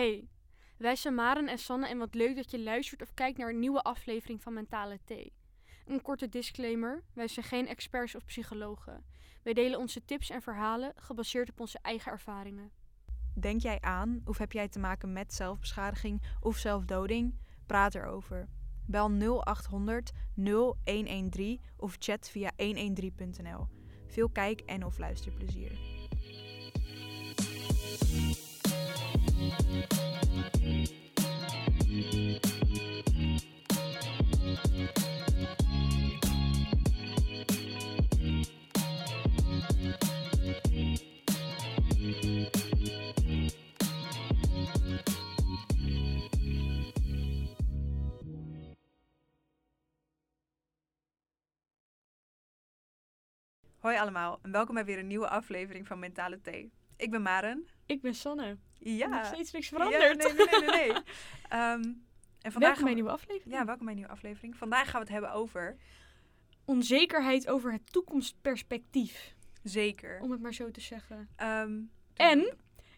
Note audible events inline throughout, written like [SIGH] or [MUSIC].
Hey, wij zijn Maren en Sanne en wat leuk dat je luistert of kijkt naar een nieuwe aflevering van Mentale Thee. Een korte disclaimer, wij zijn geen experts of psychologen. Wij delen onze tips en verhalen gebaseerd op onze eigen ervaringen. Denk jij aan of heb jij te maken met zelfbeschadiging of zelfdoding? Praat erover. Bel 0800 0113 of chat via 113.nl. Veel kijk- en of luisterplezier. Hoi allemaal en welkom bij weer een nieuwe aflevering van Mentale Thee. Ik ben Maren. Ik ben Sanne. Ja. Nog steeds niks Ja, veranderd. nee, nee, nee, nee. nee. [LAUGHS] Ehm, en vandaag Welkom bij een nieuwe aflevering. ja, welkom bij een nieuwe aflevering. Vandaag gaan we het hebben over Onzekerheid over het toekomstperspectief, zeker. om het maar zo te zeggen. Ehm, En,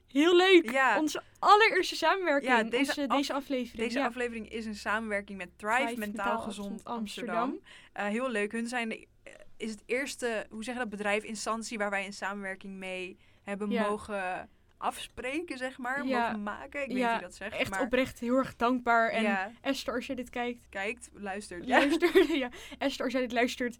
heel leuk, Ja. onze allereerste samenwerking, Ja, deze onze, af- deze aflevering. Deze ja. aflevering is een samenwerking met Thrive, Thrive Mentaal, Mentaal Gezond Amsterdam. Amsterdam. Eh, heel leuk. Hun zijn de, is het eerste, hoe zeg je dat, bedrijf, instantie waar wij een samenwerking mee hebben Ja. mogen afspreken, zeg maar. Ja. Mogen maken. Ik weet niet hoe dat zegt. Echt maar oprecht heel erg dankbaar. En Esther, als je dit kijkt, kijkt, luistert. Ja. [LAUGHS] luistert. ja. Esther, als jij dit luistert,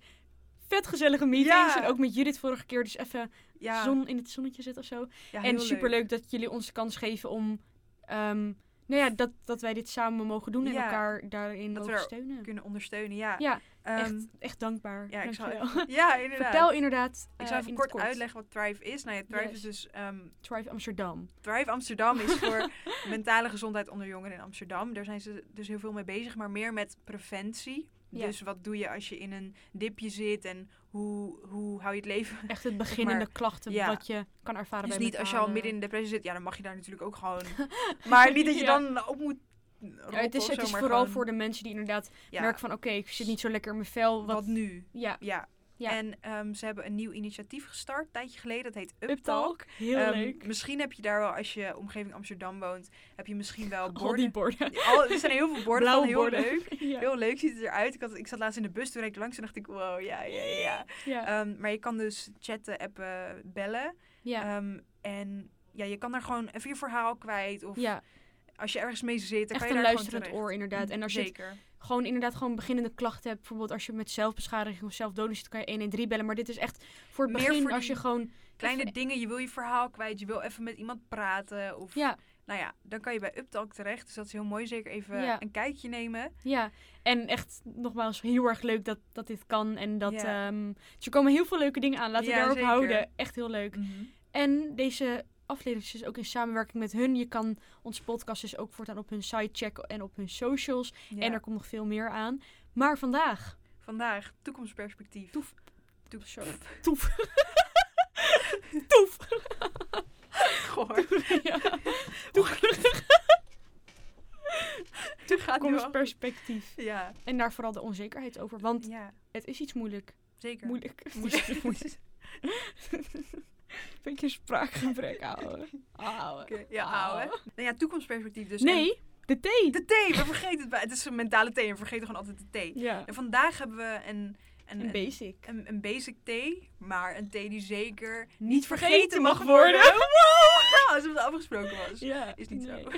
vet gezellige meetings. En ook met Judith vorige keer, dus even Ja, zon in het zonnetje zitten of zo. ja, en superleuk dat jullie ons de kans geven om, ehm, nou ja, dat, dat wij dit samen mogen doen en Ja. elkaar daarin Dat we mogen steunen. kunnen ondersteunen. Ja, Ja, Ehm, echt, echt dankbaar. ja, ik zal even- [LAUGHS] ja, inderdaad. Vertel inderdaad. ik eh, zal even in kort, uitleggen wat Thrive is. Nou ja, Thrive Yes. is dus ehm, Thrive Amsterdam. Thrive Amsterdam is voor [LAUGHS] mentale gezondheid onder jongeren in Amsterdam. Daar zijn ze dus heel veel mee bezig, maar meer met preventie. Ja. Dus wat doe je als je in een dipje zit en hoe, hoe hou je het leven? [LAUGHS] Echt het beginnende maar, klachten ja. wat je kan ervaren Dus bij niet als je al midden in de depressie zit, ja, dan mag je daar natuurlijk ook gewoon. [LAUGHS] Maar niet dat je Ja. dan op moet. Ja, het is, het is vooral voor de mensen die inderdaad merken van oké, ik zit niet zo lekker in mijn vel. wat, Wat, nu. ja, Ja. Ja. En ehm, ze hebben een nieuw initiatief gestart, een tijdje geleden. Dat heet Uptalk. Uptalk. Heel Ehm, leuk. Misschien heb je daar wel, als je omgeving Amsterdam woont, heb je misschien wel Al borden. die borden. Al, er zijn heel veel borden Blauwe van, heel borden. leuk. [LAUGHS] ja. Heel leuk ziet het eruit. Ik, had, ik zat laatst in de bus, toen reed ik langs en dacht ik, wow, ja, ja, ja. ja. Ehm, maar je kan dus chatten, appen, bellen. ja. En ja, je kan daar gewoon even je verhaal kwijt. Of ja, als je ergens mee zit, dan echt kan een je daar luisterend gewoon oor inderdaad. En als je gewoon inderdaad gewoon beginnende klachten hebt, bijvoorbeeld als je met zelfbeschadiging of zelfdoding zit, kan je 113 bellen. Maar dit is echt voor het Meer begin voor als je gewoon... Kleine even- dingen, je wil je verhaal kwijt, je wil even met iemand praten. Of, Ja, Nou ja, dan kan je bij Uptalk terecht. Dus dat is heel mooi. Zeker even Ja. een kijkje nemen. ja. En echt nogmaals heel erg leuk dat, dat dit kan. En dat Ja. dus er komen heel veel leuke dingen aan. Laten we Ja, daarop zeker. houden. Echt heel leuk. En deze aflevering is dus ook in samenwerking met hun. Je kan onze podcast dus ook voortaan op hun site checken en op hun socials. Ja. En er komt nog veel meer aan. Maar vandaag... Vandaag, toekomstperspectief. Toef. Toef. Toef. [LAUGHS] [LAUGHS] Toef. Goor. ja. Toef. [LAUGHS] Toekomstperspectief. Ja, En daar vooral de onzekerheid over. Want ja, het is iets moeilijk. zeker. Moeilijk. Moeilijk. Moeilijk. [LAUGHS] Beetje spraakgebrek houden. Oké, Ja, ouwe. Nou ja, toekomstperspectief dus. Nee, de thee. De thee, we vergeten het bij. Het is een mentale thee en we vergeten gewoon altijd de thee. Ja, En vandaag hebben we een, een, een basic. een, een basic thee, maar een thee die zeker Niet vergeten mag worden. worden. [LAUGHS] Wow! Alsof het afgesproken was. Ja, Is niet zo. [LAUGHS]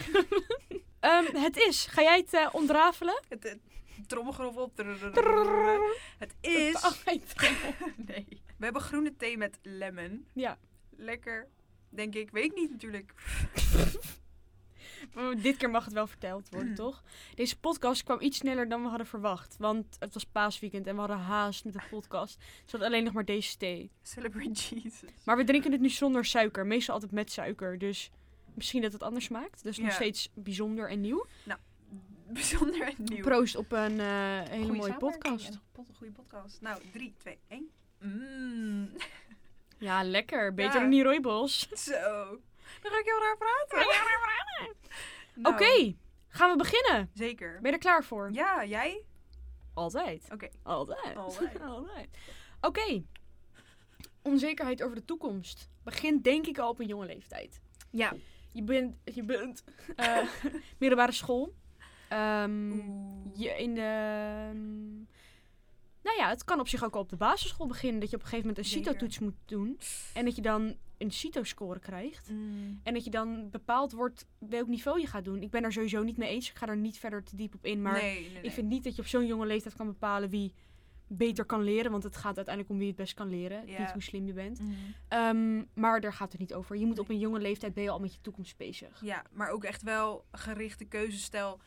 Ehm, het is. Ga jij het eh, ontrafelen? Het, het op. Het is... Oh, Nee. We hebben groene thee met lemon. Ja. Lekker. Denk ik. Weet ik niet natuurlijk. Maar [LAUGHS] dit keer mag het wel verteld worden, Mm. toch? Deze podcast kwam iets sneller dan we hadden verwacht. Want het was paasweekend en we hadden haast met de podcast. Dus we hadden alleen nog maar deze thee. Celebrate [LAUGHS] Jesus. Maar we drinken het nu zonder suiker. Meestal altijd met suiker. Dus misschien dat het anders smaakt. Dus nog Ja. steeds bijzonder en nieuw. [LAUGHS] Bijzonder en nieuw. Proost op een eh, hele Goeie mooie podcast. een goede podcast. Nou, 3, 2, 1. Mmm. [LAUGHS] Ja, lekker. Beter Ja. dan die rooibos. [LAUGHS] Zo. Dan ga ik heel raar praten. [LAUGHS] Nou, Oké, gaan we beginnen? Zeker. Ben je er klaar voor? Ja, jij? Altijd. Oké. Altijd. Altijd. Altijd. Oké. Onzekerheid over de toekomst begint denk ik al op een jonge leeftijd. Ja. je bent, je bent eh, middelbare school. Oeh. je in de... nou ja, het kan op zich ook al op de basisschool beginnen. Dat je op een gegeven moment een. CITO-toets moet doen. En dat je dan een CITO-score krijgt. Mm. En dat je dan bepaald wordt welk niveau je gaat doen. Ik ben er sowieso niet mee eens. Ik ga er niet verder te diep op in. Maar nee, nee, nee. ik vind niet dat je op zo'n jonge leeftijd kan bepalen wie beter kan leren. Want het gaat uiteindelijk om wie het best kan leren. Niet hoe slim je bent. Mhm. Ehm, maar daar gaat het niet over. Je moet op een jonge leeftijd ben je al met je toekomst bezig. Ja, maar ook echt wel gerichte keuzes. Stel,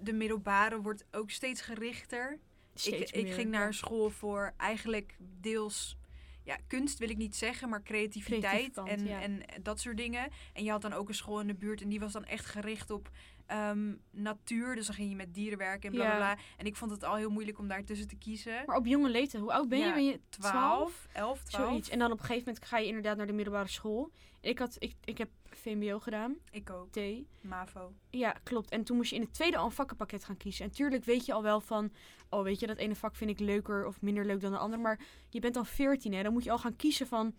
de middelbare wordt ook steeds gerichter. Ik, ik ging naar school voor eigenlijk deels... Ja, kunst wil ik niet zeggen, maar creativiteit kant, en, ja. en dat soort dingen. En je had dan ook een school in de buurt en die was dan echt gericht op ehm, natuur. Dus dan ging je met dieren werken en bla bla. En ik vond het al heel moeilijk om daartussen te kiezen. Maar op jonge leeftijd, hoe oud ben je? Ben je 12, 11, 12. Zoiets. En dan op een gegeven moment ga je inderdaad naar de middelbare school. Ik, had, ik, ik heb VMBO gedaan, Ik ook, T. MAVO. Ja, klopt. En toen moest je in het tweede al een vakkenpakket gaan kiezen. En tuurlijk weet je al wel van, oh weet je, dat ene vak vind ik leuker of minder leuk dan de ander. Maar je bent dan 14 hè, dan moet je al gaan kiezen van,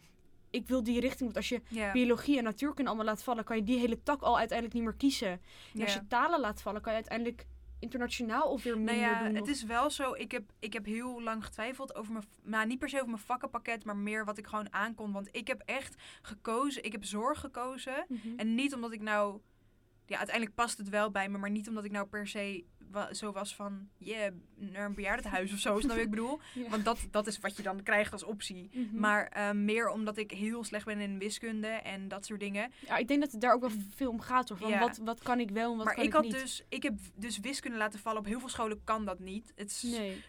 ik wil die richting. Want als je biologie en natuurkunde allemaal laat vallen, kan je die hele tak al uiteindelijk niet meer kiezen. En als je talen laat vallen, kan je uiteindelijk internationaal of weer minder Nou ja, doen. het of- is wel zo. Ik heb, ik heb heel lang getwijfeld over mijn... Nou, niet per se over mijn vakkenpakket, maar meer wat ik gewoon aankon. Want ik heb echt gekozen. Ik heb zorg gekozen. Mhm. En niet omdat ik nou... Ja, uiteindelijk past het wel bij me. Maar niet omdat ik nou per se wa- zo was van... Yeah, naar een bejaardentehuis of zo. Snap je ik bedoel? [LAUGHS] Ja. Want dat, dat is wat je dan krijgt als optie. Mhm. Maar eh, meer omdat ik heel slecht ben in wiskunde en dat soort dingen. ja, ik denk dat het daar ook wel veel om gaat. Hoor, van Ja. wat, wat kan ik wel en wat maar kan ik ik, had niet. dus... Ik heb dus wiskunde laten vallen. Op heel veel scholen kan dat niet. Nee,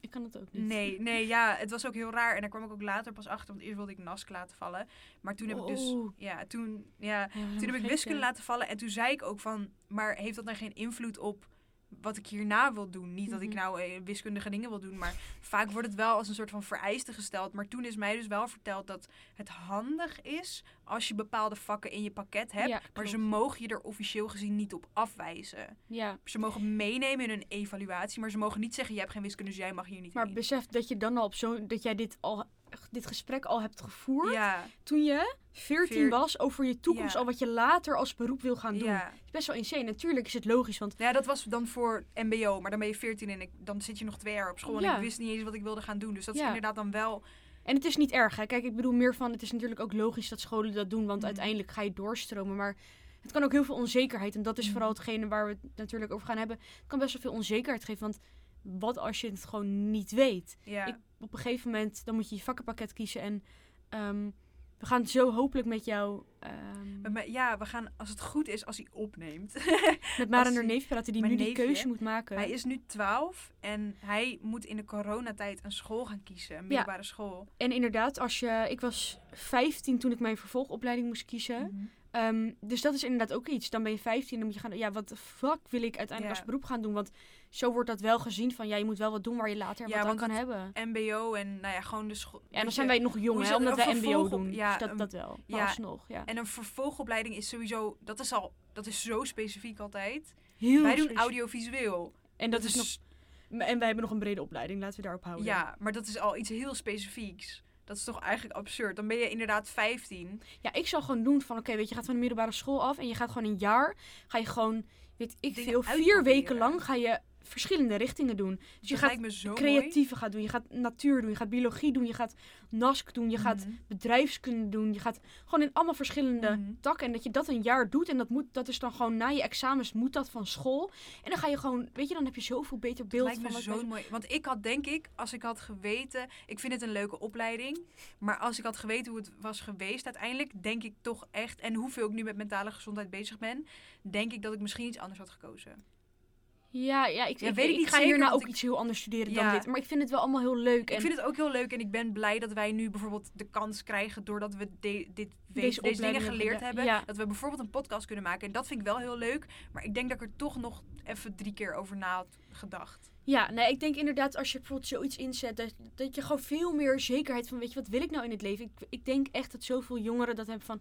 ik kan het ook niet. Nee, nee, ja, het was ook heel raar. En daar kwam ik ook later pas achter, want eerst wilde ik NASC laten vallen. Maar toen heb ik dus, Oh. ja, toen, ja, Ja, toen heb ik wiskunde laten vallen. En toen zei ik ook van, maar heeft dat dan geen invloed op wat ik hierna wil doen? Niet dat ik Mhm. nou eh, wiskundige dingen wil doen, maar vaak wordt het wel als een soort van vereiste gesteld. Maar toen is mij dus wel verteld dat het handig is als je bepaalde vakken in je pakket hebt. Ja, maar ze mogen je er officieel gezien niet op afwijzen. Ja, Ze mogen meenemen in hun evaluatie, maar ze mogen niet zeggen, je hebt geen wiskunde, dus jij mag hier niet maar besef dat je dan al op zo'n... Dat jij dit al... Dit gesprek al hebt gevoerd. Ja, toen je 14 Veer- was over je toekomst, Ja. al wat je later als beroep wil gaan doen. ja. Is best wel insane. Natuurlijk is het logisch, want Ja, dat was dan voor MBO, maar dan ben je 14 en ik, dan zit je nog twee jaar op school. En ik wist niet eens wat ik wilde gaan doen. Dus dat is inderdaad dan wel. en het is niet erg. Hè? Kijk, ik bedoel meer van, het is natuurlijk ook logisch dat scholen dat doen, want Mhm. uiteindelijk ga je doorstromen. Maar het kan ook heel veel onzekerheid, en dat is Mhm. vooral hetgene waar we het natuurlijk over gaan hebben. Het kan best wel veel onzekerheid geven, want wat als je het gewoon niet weet? Ja, Ik, op een gegeven moment, dan moet je je vakkenpakket kiezen en ehm, we gaan zo hopelijk met jou, ehm, ja, we gaan, als het goed is, als hij opneemt. [LAUGHS] met Maren hij- neef praten die nu die keuze moet maken. hij is nu 12 en hij moet in de coronatijd een school gaan kiezen. Een middelbare school. En inderdaad, als je, ik was 15 toen ik mijn vervolgopleiding moest kiezen. Mhm. Ehm, dus dat is inderdaad ook iets. Dan ben je 15 en dan moet je gaan, ja, wat de fuck wil ik uiteindelijk Ja. als beroep gaan doen? Want zo wordt dat wel gezien van, ja, je moet wel wat doen waar je later Ja, wat aan kan hebben. MBO en nou ja, gewoon de school. Ja, dan weet zijn wij nog jong, hè, omdat wij MBO doen. ja, dus dat, dat wel. Maar ja. alsnog, ja. En een vervolgopleiding is sowieso, dat is al, dat is zo specifiek altijd. Heel wij doen audiovisueel. En dat, is nog, en wij hebben nog een brede opleiding, laten we daarop houden. Ja, maar dat is al iets heel specifieks. Dat is toch eigenlijk absurd. Dan ben je inderdaad 15. Ja, ik zou gewoon doen van, oké, weet je, je gaat van de middelbare school af en je gaat gewoon een jaar, ga je gewoon, weet ik Dingen veel, vier weken lang ga je verschillende richtingen doen. Dus je dat gaat creatieve gaat doen, je gaat natuur doen, je gaat biologie doen, je gaat NASC doen, je gaat Mhm. bedrijfskunde doen, je gaat gewoon in allemaal verschillende Mhm. takken en dat je dat een jaar doet en dat moet, dat is dan gewoon na je examens moet dat van school en dan ga je gewoon, weet je, dan heb je zoveel beter beeld lijkt me van wat zo mooi. Want ik had denk ik, als ik had geweten... Ik vind het een leuke opleiding. Maar als ik had geweten hoe het was geweest uiteindelijk... Denk ik toch echt... En hoeveel ik nu met mentale gezondheid bezig ben... Denk ik dat ik misschien iets anders had gekozen. Ja, ja, ik, Ja, ik, weet ik ik ga hierna want ook ik- iets heel anders studeren Ja. dan dit, maar ik vind het wel allemaal heel leuk en Ik vind het ook heel leuk en ik ben blij dat wij nu bijvoorbeeld de kans krijgen... doordat we de- dit, deze, deze dingen geleerd hebben... Ja. dat we bijvoorbeeld een podcast kunnen maken. En dat vind ik wel heel leuk. Maar ik denk dat ik er toch nog even drie keer over na had gedacht. Ja, nee, ik denk inderdaad als je bijvoorbeeld zoiets inzet, dat, dat je gewoon veel meer zekerheid van, weet je, wat wil ik nou in het leven? Ik, ik denk echt dat zoveel jongeren dat hebben van,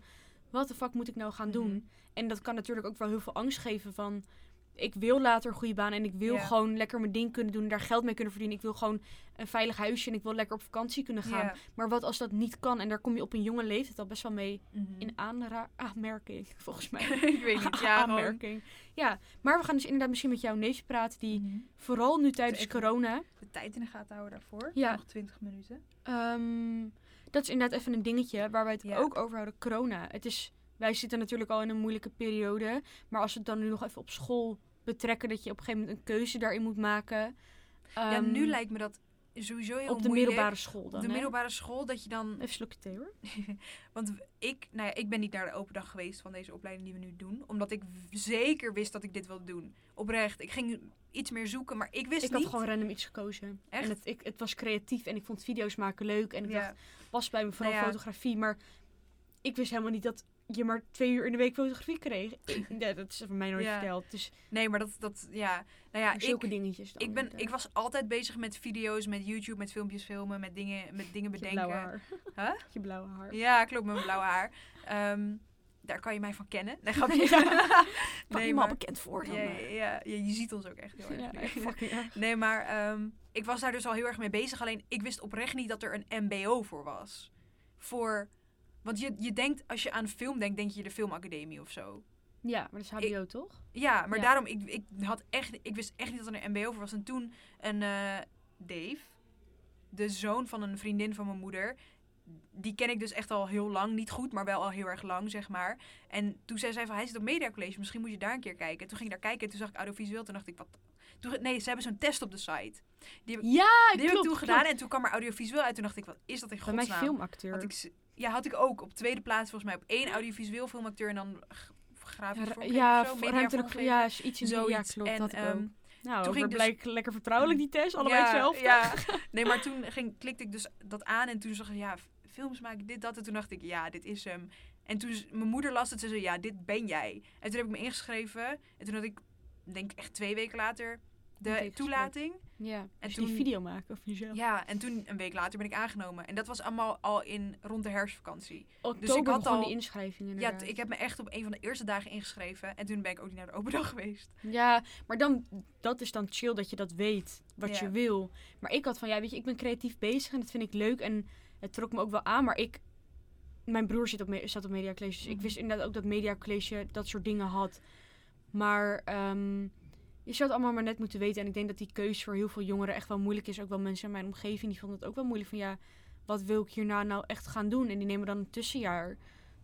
wat de fuck moet ik nou gaan doen? Mhm. En dat kan natuurlijk ook wel heel veel angst geven van, ik wil later een goede baan en ik wil gewoon lekker mijn ding kunnen doen, daar geld mee kunnen verdienen. Ik wil gewoon een veilig huisje en ik wil lekker op vakantie kunnen gaan. Maar wat als dat niet kan en daar kom je op een jonge leeftijd al best wel mee Mhm. in aanmerking, [LAUGHS] volgens mij. [LAUGHS] ik weet niet. Ja, [LAUGHS] aanmerking. Ja, maar we gaan dus inderdaad misschien met jouw neefje praten die Mhm. vooral nu tijdens Even- corona, De tijd in de gaten houden daarvoor. Ja. Nog 20 minuten. ehm, dat is inderdaad even een dingetje waar wij het Ja. ook over houden, corona. Het is, wij zitten natuurlijk al in een moeilijke periode, maar als we het dan nu nog even op school betrekken, dat je op een gegeven moment een keuze daarin moet maken. ja, Ehm, nu lijkt me dat sowieso heel op de moeilijk. middelbare school dan. Op de hè? middelbare school dat je dan Even slokje thee hoor. [LAUGHS] Want ik, nou ja, ik ben niet naar de open dag geweest van deze opleiding die we nu doen. Omdat ik zeker wist dat ik dit wilde doen. Oprecht. Ik ging iets meer zoeken, maar ik wist Ik niet. had gewoon random iets gekozen. Echt? En het, ik, het was creatief en ik vond video's maken leuk. En ik Ja. dacht, was bij me vooral Nou ja. fotografie. Maar ik wist helemaal niet dat je maar twee uur in de week fotografie kreeg. [CLEARS THROAT] Ja, dat is voor mij nooit Ja. verteld. Dus Nee, maar dat, dat ja. Nou ja, zulke ik, dingetjes dan. ik, ben, ik was altijd bezig met video's, met YouTube, met filmpjes filmen, met dingen, met dingen Je bedenken. blauwe haar. [LAUGHS] Huh? [LAUGHS] Je blauwe haar. Ja, klopt, mijn blauwe haar. Ehm, daar kan je mij van kennen. [LAUGHS] Nee. Ja. Nee, je al maar, bekend voor dan. ja, ja, ja, je ziet ons ook echt heel. Ja, erg. Nee, maar ehm, ik was daar dus al heel erg mee bezig. Alleen ik wist oprecht niet dat er een MBO voor was. Voor. Want je, je denkt, als je aan film denkt, denk je de filmacademie of zo. Ja, maar dat is HBO toch? Ja, maar Ja. daarom, ik, ik, had echt, ik wist echt niet dat er een MBO voor was. En toen een eh, Dave, de zoon van een vriendin van mijn moeder, die ken ik dus echt al heel lang. Niet goed, maar wel al heel erg lang, zeg maar. En toen zei zij van, hij zit op Media College, misschien moet je daar een keer kijken. Toen ging ik daar kijken en toen zag ik audiovisueel. Toen dacht ik, wat... Toen, nee, ze hebben zo'n test op de site. Die heb, Ja, die heb ik toen klopt. gedaan en toen kwam er audiovisueel uit. Toen dacht ik, wat is dat in Bij mij godsnaam? filmacteur. Ik, ja, had ik ook. Op tweede plaats volgens mij op één audiovisueel filmacteur en dan grafisch Ja, vormgever ja, zo, ruimtelijk, ja, is iets in die, ja, Zoiets. klopt, en, dat ehm. Nou, toen ging dus- lekker vertrouwelijk die test, allebei ja, hetzelfde. Ja, [LAUGHS] nee, maar toen ging, klikte ik dus dat aan en toen zag ik, ja, films maken, dit, dat. En toen dacht ik, ja, dit is hem. En toen mijn moeder las het, ze zei, ja, dit ben jij. En toen heb ik me ingeschreven. En toen had ik, denk ik echt twee weken later, de toelating. Ja, en toen- die video maken of jezelf. Ja, en toen een week later ben ik aangenomen. En dat was allemaal al in rond de herfstvakantie. Oktober Dus ik had al- die inschrijving Ja, inderdaad. ik heb me echt op een van de eerste dagen ingeschreven. En toen ben ik ook niet naar de open dag geweest. Ja, maar dan, dat is dan chill dat je dat weet, wat Ja. je wil. Maar ik had van, ja, weet je, ik ben creatief bezig en dat vind ik leuk. En het trok me ook wel aan, maar ik... Mijn broer zit op, me- zat op Media College, dus ik Mhm. wist inderdaad ook dat Media College dat soort dingen had. Maar ehm, je zou het allemaal maar net moeten weten. En ik denk dat die keuze voor heel veel jongeren echt wel moeilijk is. Ook wel mensen in mijn omgeving, die vonden het ook wel moeilijk. Van ja, wat wil ik hierna nou echt gaan doen? En die nemen dan een tussenjaar.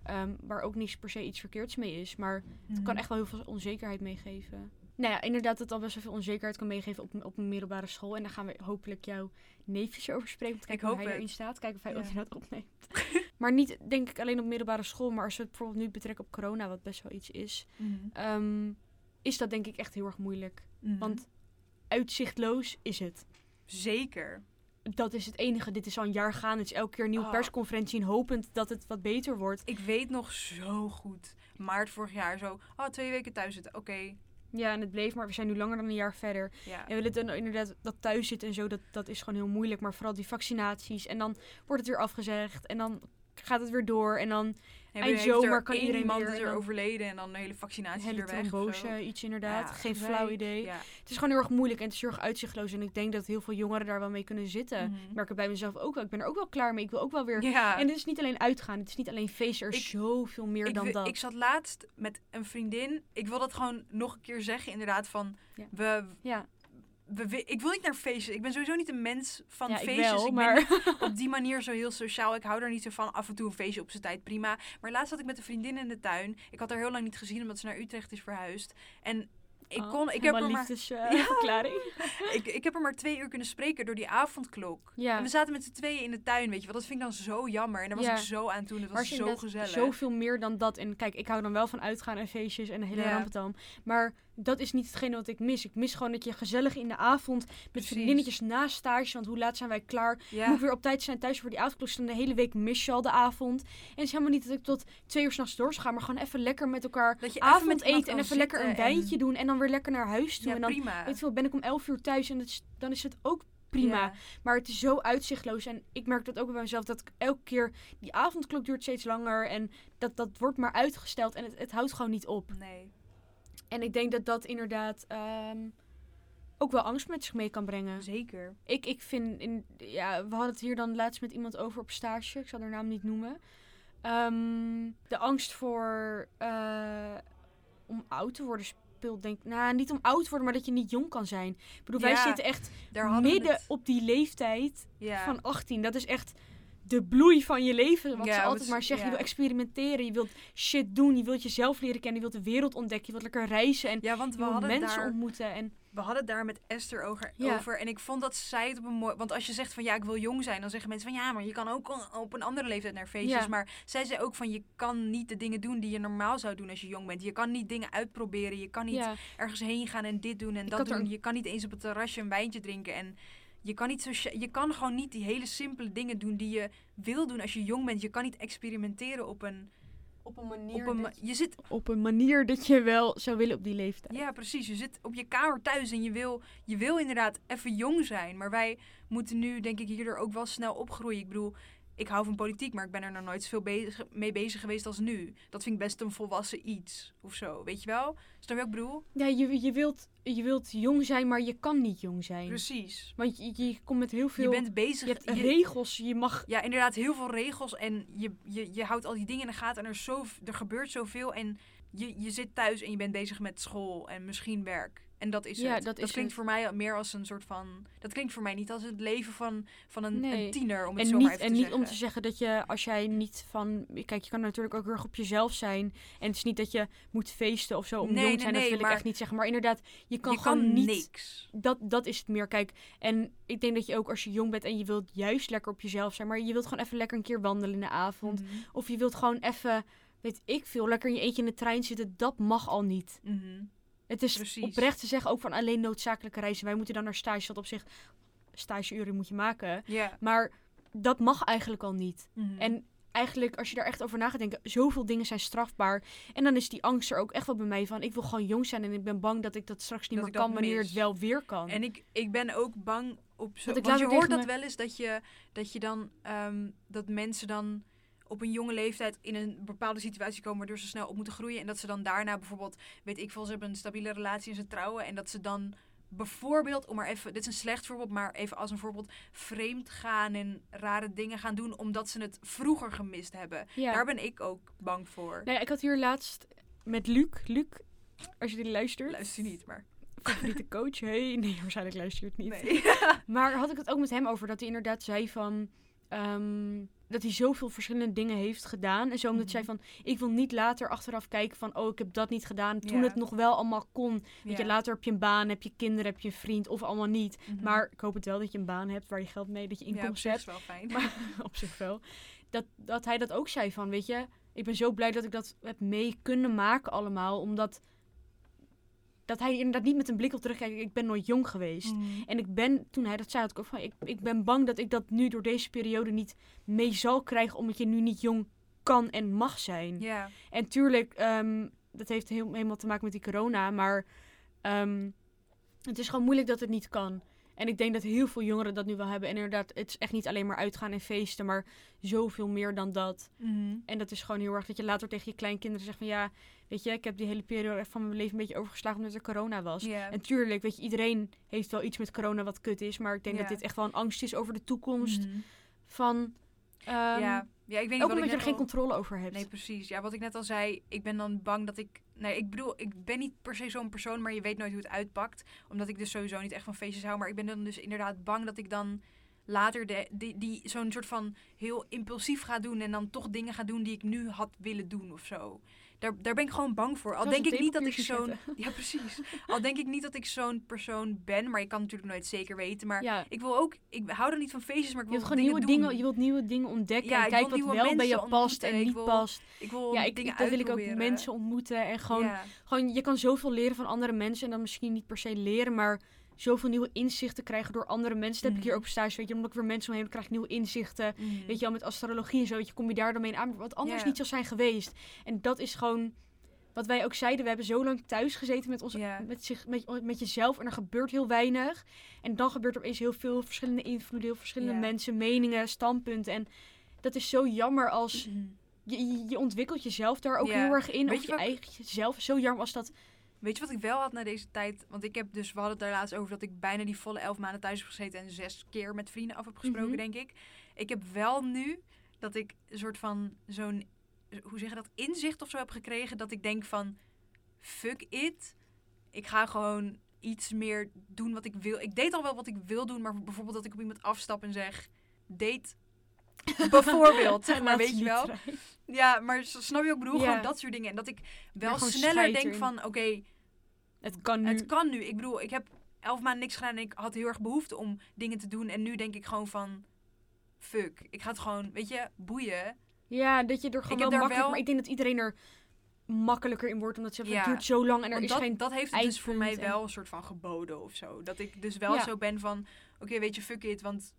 ehm, waar ook niet per se iets verkeerds mee is. Maar het kan echt wel heel veel onzekerheid meegeven. Nou ja, inderdaad, dat het al best wel veel onzekerheid kan meegeven op, op een middelbare school. En daar gaan we hopelijk jouw neefjes over spreken. Om te kijken Ik hoe hoop hij erin staat. Kijken of hij Ja. ook inderdaad opneemt. [LAUGHS] maar niet, denk ik, alleen op middelbare school. Maar als we het bijvoorbeeld nu betrekken op corona, wat best wel iets is. Mhm. ehm, is dat denk ik echt heel erg moeilijk. Mhm. Want uitzichtloos is het. Zeker. Dat is het enige. Dit is al een jaar gaan. Het is elke keer een nieuwe Oh. persconferentie. En hopend dat het wat beter wordt. Ik weet nog zo goed. Maart vorig jaar zo. Oh, twee weken thuis zitten. Oké. Ja, en het bleef. Maar we zijn nu langer dan een jaar verder. Ja. En we willen dan inderdaad dat thuis zitten en zo, dat, dat is gewoon heel moeilijk. Maar vooral die vaccinaties. En dan wordt het weer afgezegd. En dan gaat het weer door. En dan eind er zomer kan iedereen iemand weer is er overleden en dan de hele vaccinatie hele er weg. iets inderdaad. Ja, Geen flauw idee. Ja. Het is gewoon heel erg moeilijk en het is heel erg uitzichtloos. En ik denk dat heel veel jongeren daar wel mee kunnen zitten. Mhm. Ik merk het bij mezelf ook wel. Ik ben er ook wel klaar mee. Ik wil ook wel weer... Ja. En het is niet alleen uitgaan. Het is niet alleen feesten. Er is Ik- zoveel meer ik, dan wi- dat. ik zat laatst met een vriendin. Ik wil dat gewoon nog een keer zeggen, inderdaad. Van we, ja, ik wil niet naar feestjes. Ik ben sowieso niet een mens van ja ik feestjes. wel, ben maar... op die [LAUGHS] manier zo heel sociaal. Ik hou er niet zo van. Af en toe een feestje op zijn tijd, prima. Maar laatst zat ik met een vriendin in de tuin. Ik had haar heel lang niet gezien, omdat ze naar Utrecht is verhuisd. En ik Oh, kon, ik heb, er maar, liefdesverklaring. [LAUGHS] [LAUGHS] ik, ik heb er maar twee uur kunnen spreken door die avondklok. ja. En we zaten met z'n tweeën in de tuin, weet je wel. Dat vind ik dan zo jammer. En daar was Ja. ik zo aan toen. Het was zo gezellig. Zoveel meer dan dat. En kijk, ik hou dan wel van uitgaan en feestjes en een hele rampetam. Maar dat is niet hetgene wat ik mis. Ik mis gewoon dat je gezellig in de avond met Precies. vriendinnetjes na stage. Want hoe laat zijn wij klaar? Ja. Moet weer op tijd zijn thuis voor die avondklok. Dus dan de hele week mis je al de avond. En het is helemaal niet dat ik tot twee uur s'nachts door ga. Maar gewoon even lekker met elkaar Dat je iemand avondeten. En even lekker een en- wijntje doen. En dan weer lekker naar huis toe. Ja, en dan prima. weet ben ik om elf uur thuis. En is, dan is het ook prima. Ja. Maar het is zo uitzichtloos. En ik merk dat ook bij mezelf. Dat ik elke keer... Die avondklok duurt steeds langer. En dat, dat wordt maar uitgesteld. En het, het houdt gewoon niet op. Nee. En ik denk dat dat inderdaad ehm, ook wel angst met zich mee kan brengen. Zeker. Ik, ik vind, in, ja, we hadden het hier dan laatst met iemand over op stage. Ik zal haar naam niet noemen. Ehm, de angst voor eh, om oud te worden denk nou niet om oud te worden, maar dat je niet jong kan zijn. Ik bedoel, wij zitten echt midden op die leeftijd ja. van 18. Dat is echt de bloei van je leven. Wat Ja, ze altijd maar zeggen. ja. Je wil experimenteren, je wilt shit doen, je wilt jezelf leren kennen, je wilt de wereld ontdekken, je wilt lekker reizen en ja, want we hadden mensen daar... ontmoeten. En We hadden het daar met Esther over, over. En ik vond dat zij het op een mooi... Want als je zegt van ja, ik wil jong zijn. Dan zeggen mensen van ja, maar je kan ook op een andere leeftijd naar feestjes. Maar zij zei ook van je kan niet de dingen doen die je normaal zou doen als je jong bent. Je kan niet dingen uitproberen. Je kan niet ergens heen gaan en dit doen en Ik dat er doen. Je kan niet eens op het terrasje een wijntje drinken. En je kan, niet socia- je kan gewoon niet die hele simpele dingen doen die je wil doen als je jong bent. Je kan niet experimenteren op een... op een manier. Op een ma- je zit op een manier dat je wel zou willen op die leeftijd. Ja, precies. Je zit op je kamer thuis en je wil, je wil inderdaad even jong zijn. Maar wij moeten nu, denk ik, hierdoor ook wel snel opgroeien. Ik bedoel, ik hou van politiek, maar ik ben er nog nooit zoveel bezig, mee bezig geweest als nu. Dat vind ik best een volwassen iets of zo. Weet je wel? Snap je wat ik bedoel? Ja, je, je, wilt, je wilt jong zijn, maar je kan niet jong zijn. Precies. Want je, je komt met heel veel... Je bent bezig. je hebt je- regels, je mag... ja, inderdaad, heel veel regels. En je, je, je houdt al die dingen in de gaten. En er, is zo, er gebeurt zoveel. En je, je zit thuis en je bent bezig met school en misschien werk. En dat is Ja, het. dat is klinkt het. voor mij meer als een soort van... Dat klinkt voor mij niet als het leven van, van een, Nee. een tiener, om het En zo niet, maar even en te niet zeggen. om te zeggen dat je, als jij niet van... Kijk, je kan natuurlijk ook heel erg op jezelf zijn. En het is niet dat je moet feesten of zo om Nee, jong te zijn. dat wil ik echt niet zeggen. Maar inderdaad, je kan je gewoon kan niet... niks. Dat, dat is het meer. Kijk, en ik denk dat je ook als je jong bent en je wilt juist lekker op jezelf zijn. Maar je wilt gewoon even lekker een keer wandelen in de avond. Mhm. Of je wilt gewoon even, weet ik veel, lekker in je eentje in de trein zitten. Dat mag al niet. Mhm. Het is Precies. oprecht te zeggen ook van alleen noodzakelijke reizen. Wij moeten dan naar stage, wat op zich stageuren moet je maken. Maar dat mag eigenlijk al niet. Mhm. En eigenlijk, als je daar echt over na gaat denken, zoveel dingen zijn strafbaar. En dan is die angst er ook echt wel bij mij van. Ik wil gewoon jong zijn en ik ben bang dat ik dat straks niet Dat meer dat kan wanneer mis. het wel weer kan. En ik, ik ben ook bang op zo. Want ik Want je hoort dat me- wel eens dat je, dat je dan ehm, dat mensen dan op een jonge leeftijd in een bepaalde situatie komen waardoor ze snel op moeten groeien. En dat ze dan daarna bijvoorbeeld, weet ik veel, ze hebben een stabiele relatie en ze trouwen. En dat ze dan bijvoorbeeld, om maar even, dit is een slecht voorbeeld, maar even als een voorbeeld, vreemd gaan en rare dingen gaan doen omdat ze het vroeger gemist hebben. ja. Daar ben ik ook bang voor. Nee, ik had hier laatst met Luc. Luc, als je dit luistert. Luister niet, maar. Favoriete coach. Hey, nee, waarschijnlijk luistert het niet. Nee. [LAUGHS] Maar had ik het ook met hem over dat hij inderdaad zei van. ehm, dat hij zoveel verschillende dingen heeft gedaan. En zo omdat hij Mhm. zei van. Ik wil niet later achteraf kijken van. Oh, ik heb dat niet gedaan. Toen Ja. het nog wel allemaal kon. Weet je, Ja. later heb je een baan, heb je kinderen, heb je een vriend. Of allemaal niet. Mhm. Maar ik hoop het wel dat je een baan hebt waar je geld mee, dat je ja, op inkomsten zich is hebt. wel fijn. Maar [LAUGHS] op zich wel. Dat, dat hij dat ook zei van, weet je, ik ben zo blij dat ik dat heb mee kunnen maken allemaal. Omdat dat hij inderdaad niet met een blik op terugkijkt. Ik ben nooit jong geweest. Mhm. En ik ben, toen hij dat zei, had ik ook van, ik, ik ben bang dat ik dat nu door deze periode niet mee zal krijgen. Omdat je nu niet jong kan en mag zijn. Ja. En tuurlijk, ehm, dat heeft heel, helemaal te maken met die corona. Maar ehm, het is gewoon moeilijk dat het niet kan. En ik denk dat heel veel jongeren dat nu wel hebben. En inderdaad, het is echt niet alleen maar uitgaan en feesten, maar zoveel meer dan dat. Mhm. En dat is gewoon heel erg dat je later tegen je kleinkinderen zegt van ja, weet je, ik heb die hele periode van mijn leven een beetje overgeslagen omdat er corona was. En tuurlijk, weet je, iedereen heeft wel iets met corona wat kut is. Maar ik denk dat dit echt wel een angst is over de toekomst Mhm. van... ehm, ja. Ja, ik weet niet ook omdat je er geen controle over hebt. Nee, precies. Ja, wat ik net al zei, ik ben dan bang dat ik... Nee, ik bedoel, ik ben niet per se zo'n persoon, maar je weet nooit hoe het uitpakt. Omdat ik dus sowieso niet echt van feestjes hou. Maar ik ben dan dus inderdaad bang dat ik dan later de, die, die, zo'n soort van heel impulsief ga doen. En dan toch dingen ga doen die ik nu had willen doen of zo. Daar, daar ben ik gewoon bang voor. Al denk ik niet dat ik zo'n... [LAUGHS] Ja, precies. Al denk ik niet dat ik zo'n persoon ben. Maar je kan natuurlijk nooit zeker weten. Maar ja, ik wil ook... Ik hou er niet van feestjes, maar ik je wil wilt gewoon nieuwe dingen je wilt nieuwe dingen ontdekken Ja, en wil wat wel bij je past en niet wil past. Ik wil Ja, ik, dingen dat wil ik ook mensen ontmoeten en gewoon, Ja. gewoon, je kan zoveel leren van andere mensen en dan misschien niet per se leren, maar zoveel nieuwe inzichten krijgen door andere mensen. Dat heb ik hier Mhm. ook op stage, weet je, omdat ik weer mensen omheen krijg nieuwe inzichten. Mhm. Weet je wel, met astrologie en zo, weet je, kom je daar dan mee aan, wat anders niet zou zijn geweest. En dat is gewoon, wat wij ook zeiden, we hebben zo lang thuis gezeten met, ons, Ja. met, zich, met, met jezelf en er gebeurt heel weinig. En dan gebeurt er opeens heel veel verschillende invloeden, heel verschillende mensen, meningen, standpunten. En dat is zo jammer als Mhm. je, je, je ontwikkelt jezelf daar ook heel erg in. Weet of je je eigen jezelf. Zo jammer als dat Weet je wat ik wel had na deze tijd? Want ik heb dus, we hadden het daar laatst over dat ik bijna die volle elf maanden thuis heb gezeten en zes keer met vrienden af heb gesproken, Mhm. denk ik. Ik heb wel nu dat ik een soort van zo'n, hoe zeg je dat, inzicht of zo heb gekregen. Dat ik denk van, fuck it. Ik ga gewoon iets meer doen wat ik wil. Ik deed al wel wat ik wil doen, maar bijvoorbeeld dat ik op iemand afstap en zeg, date. [LAUGHS] Bijvoorbeeld, zeg maar, weet je wel. Ja, maar snap je ik bedoel? Ja. Gewoon dat soort dingen. En dat ik wel sneller denk van, oké, Het kan nu. het kan nu. Ik bedoel, ik heb elf maanden niks gedaan en ik had heel erg behoefte om dingen te doen. En nu denk ik gewoon van, fuck. Ik ga het gewoon, weet je, boeien. Ja, dat je er gewoon Ik wel makkelijk... wel- Maar ik denk dat iedereen er makkelijker in wordt. Omdat ze Ja. het duurt zo lang en er Want is dat, geen... dat heeft het dus voor mij en- wel een soort van geboden of zo. Dat ik dus wel Ja. zo ben van, oké, weet je, fuck it. Want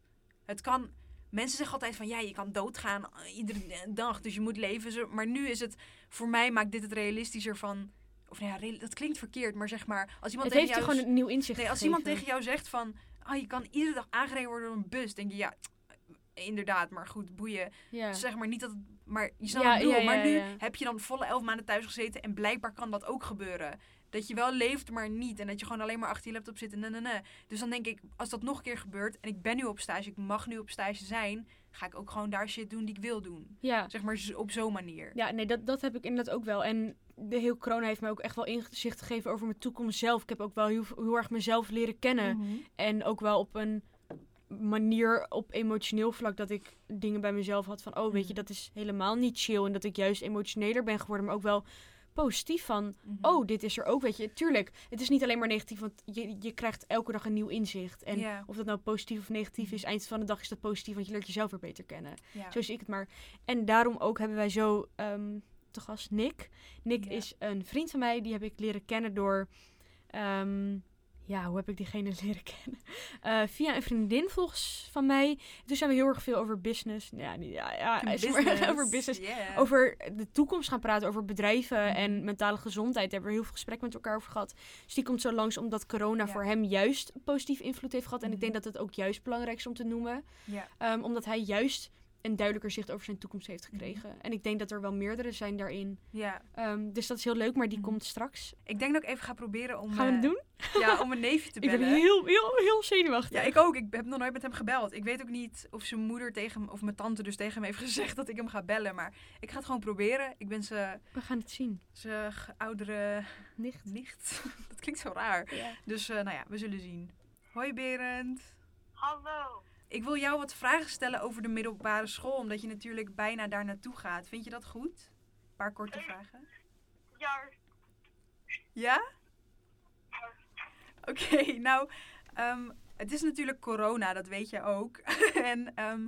het kan... Mensen zeggen altijd van, ja, je kan doodgaan eh, iedere dag. Dus je moet leven. Maar nu is het, voor mij maakt dit het realistischer van... Of nou ja, dat klinkt verkeerd, maar zeg maar... Als iemand Het tegen je jou gewoon een nieuw inzicht Nee, als gegeven. iemand tegen jou zegt van, ah, je kan iedere dag aangereden worden door een bus, denk je ja, inderdaad, maar goed, boeien. Ja. Zeg maar niet dat, het, maar je snapt Ja, ja, ja, maar nu heb je dan volle elf maanden thuis gezeten en blijkbaar kan dat ook gebeuren. Dat je wel leeft, maar niet. En dat je gewoon alleen maar achter je laptop zit en nee, nee, nee. Dus dan denk ik, als dat nog een keer gebeurt en ik ben nu op stage, ik mag nu op stage zijn, ga ik ook gewoon daar shit doen die ik wil doen. Ja. Zeg maar op zo'n manier. Ja, nee, dat, dat heb ik inderdaad ook wel. En de heel corona heeft mij ook echt wel inzicht gegeven over mijn toekomst zelf. Ik heb ook wel heel, heel erg mezelf leren kennen. Mhm. En ook wel op een manier op emotioneel vlak dat ik dingen bij mezelf had van... Oh, weet je, Mhm. dat is helemaal niet chill. En dat ik juist emotioneler ben geworden, maar ook wel positief van... Mhm. Oh, dit is er ook, weet je. Tuurlijk, het is niet alleen maar negatief, want je, je krijgt elke dag een nieuw inzicht. En of dat nou positief of negatief Mhm. is, eind van de dag is dat positief, want je leert jezelf weer beter kennen. ja. Zo zie ik het maar. En daarom ook hebben wij zo ehm te gast Nick. Nick is een vriend van mij. Die heb ik leren kennen door... ehm, ja, hoe heb ik diegene [LAUGHS] leren kennen? Eh, via een vriendin volgens van mij. Toen zijn we heel erg veel over business. Ja, niet, ja, ja [LAUGHS] over [LAUGHS] business. Yeah. Over de toekomst gaan praten, over bedrijven Mhm. en mentale gezondheid. Daar hebben we heel veel gesprekken met elkaar over gehad. Dus die komt zo langs omdat corona voor hem juist positief invloed heeft gehad. En ik Mhm. denk dat het ook juist belangrijk is om te noemen. Ehm, omdat hij juist een duidelijker zicht over zijn toekomst heeft Mhm. gekregen. En ik denk dat er wel meerdere zijn daarin. ja. Ehm, dus dat is heel leuk, maar die Mhm. komt straks. Ik denk dat ik even ga proberen om... Gaan we het eh, doen? Ja, om een neefje te [LAUGHS] Ik bellen. ben heel, heel, heel zenuwachtig. Ja, ik ook. Ik heb nog nooit met hem gebeld. Ik weet ook niet of zijn moeder tegen hem, of mijn tante dus tegen hem heeft [LAUGHS] gezegd dat ik hem ga bellen. Maar ik ga het gewoon proberen. Ik ben zijn We gaan het zien. zijn oudere Nicht. nicht. [LAUGHS] Dat klinkt zo raar. Ja. Dus eh, nou ja, we zullen zien. Hoi Berend. Hallo. Ik wil jou wat vragen stellen over de middelbare school, omdat je natuurlijk bijna daar naartoe gaat. Vind je dat goed? Een paar korte vragen. Ja, Ja? Oké, [LAUGHS] nou, ehm, het is natuurlijk corona, dat weet je ook. [LAUGHS] en ehm,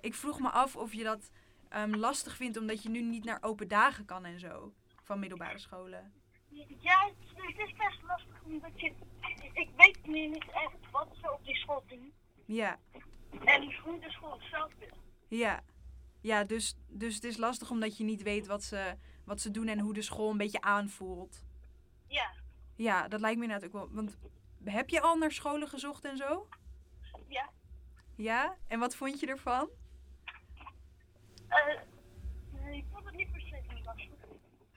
ik vroeg me af of je dat ehm, lastig vindt omdat je nu niet naar open dagen kan en zo. Van middelbare scholen. ja het is best lastig omdat je... Ik weet nu niet echt wat ze op die school doen. Ja, En hoe de school zelf is. ja. Ja, dus, dus het is lastig omdat je niet weet wat ze, wat ze doen en hoe de school een beetje aanvoelt. Ja, Ja, dat lijkt me inderdaad ook wel. Want heb je al naar scholen gezocht en zo? ja. Ja? En wat vond je ervan? eh nee, ik vond het niet per se niet lastig.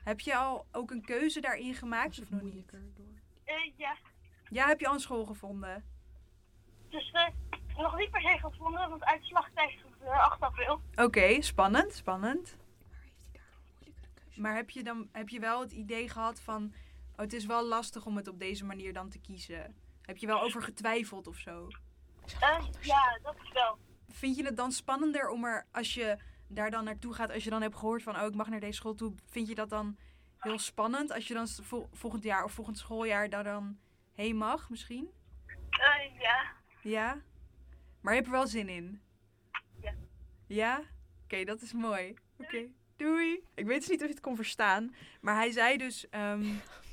Heb je al ook een keuze daarin gemaakt of nog niet? Eh, ja, Ja, heb je al een school gevonden? dus eh, nog niet per se gevonden, want uitslagtijd is eh, 8 april. Oké, spannend, spannend. Maar heb je dan heb je wel het idee gehad van oh, het is wel lastig om het op deze manier dan te kiezen? Heb je wel over getwijfeld of zo? Eh, ja, dat is wel. Vind je het dan spannender om er als je daar dan naartoe gaat, als je dan hebt gehoord van oh ik mag naar deze school toe, vind je dat dan heel spannend als je dan vol- volgend jaar of volgend schooljaar daar dan heen mag misschien? Eh, ja. Ja? Maar je hebt er wel zin in? Ja. Ja? Oké, dat is mooi. Oké, doei. Ik weet dus niet of je het kon verstaan, maar hij zei dus ehm,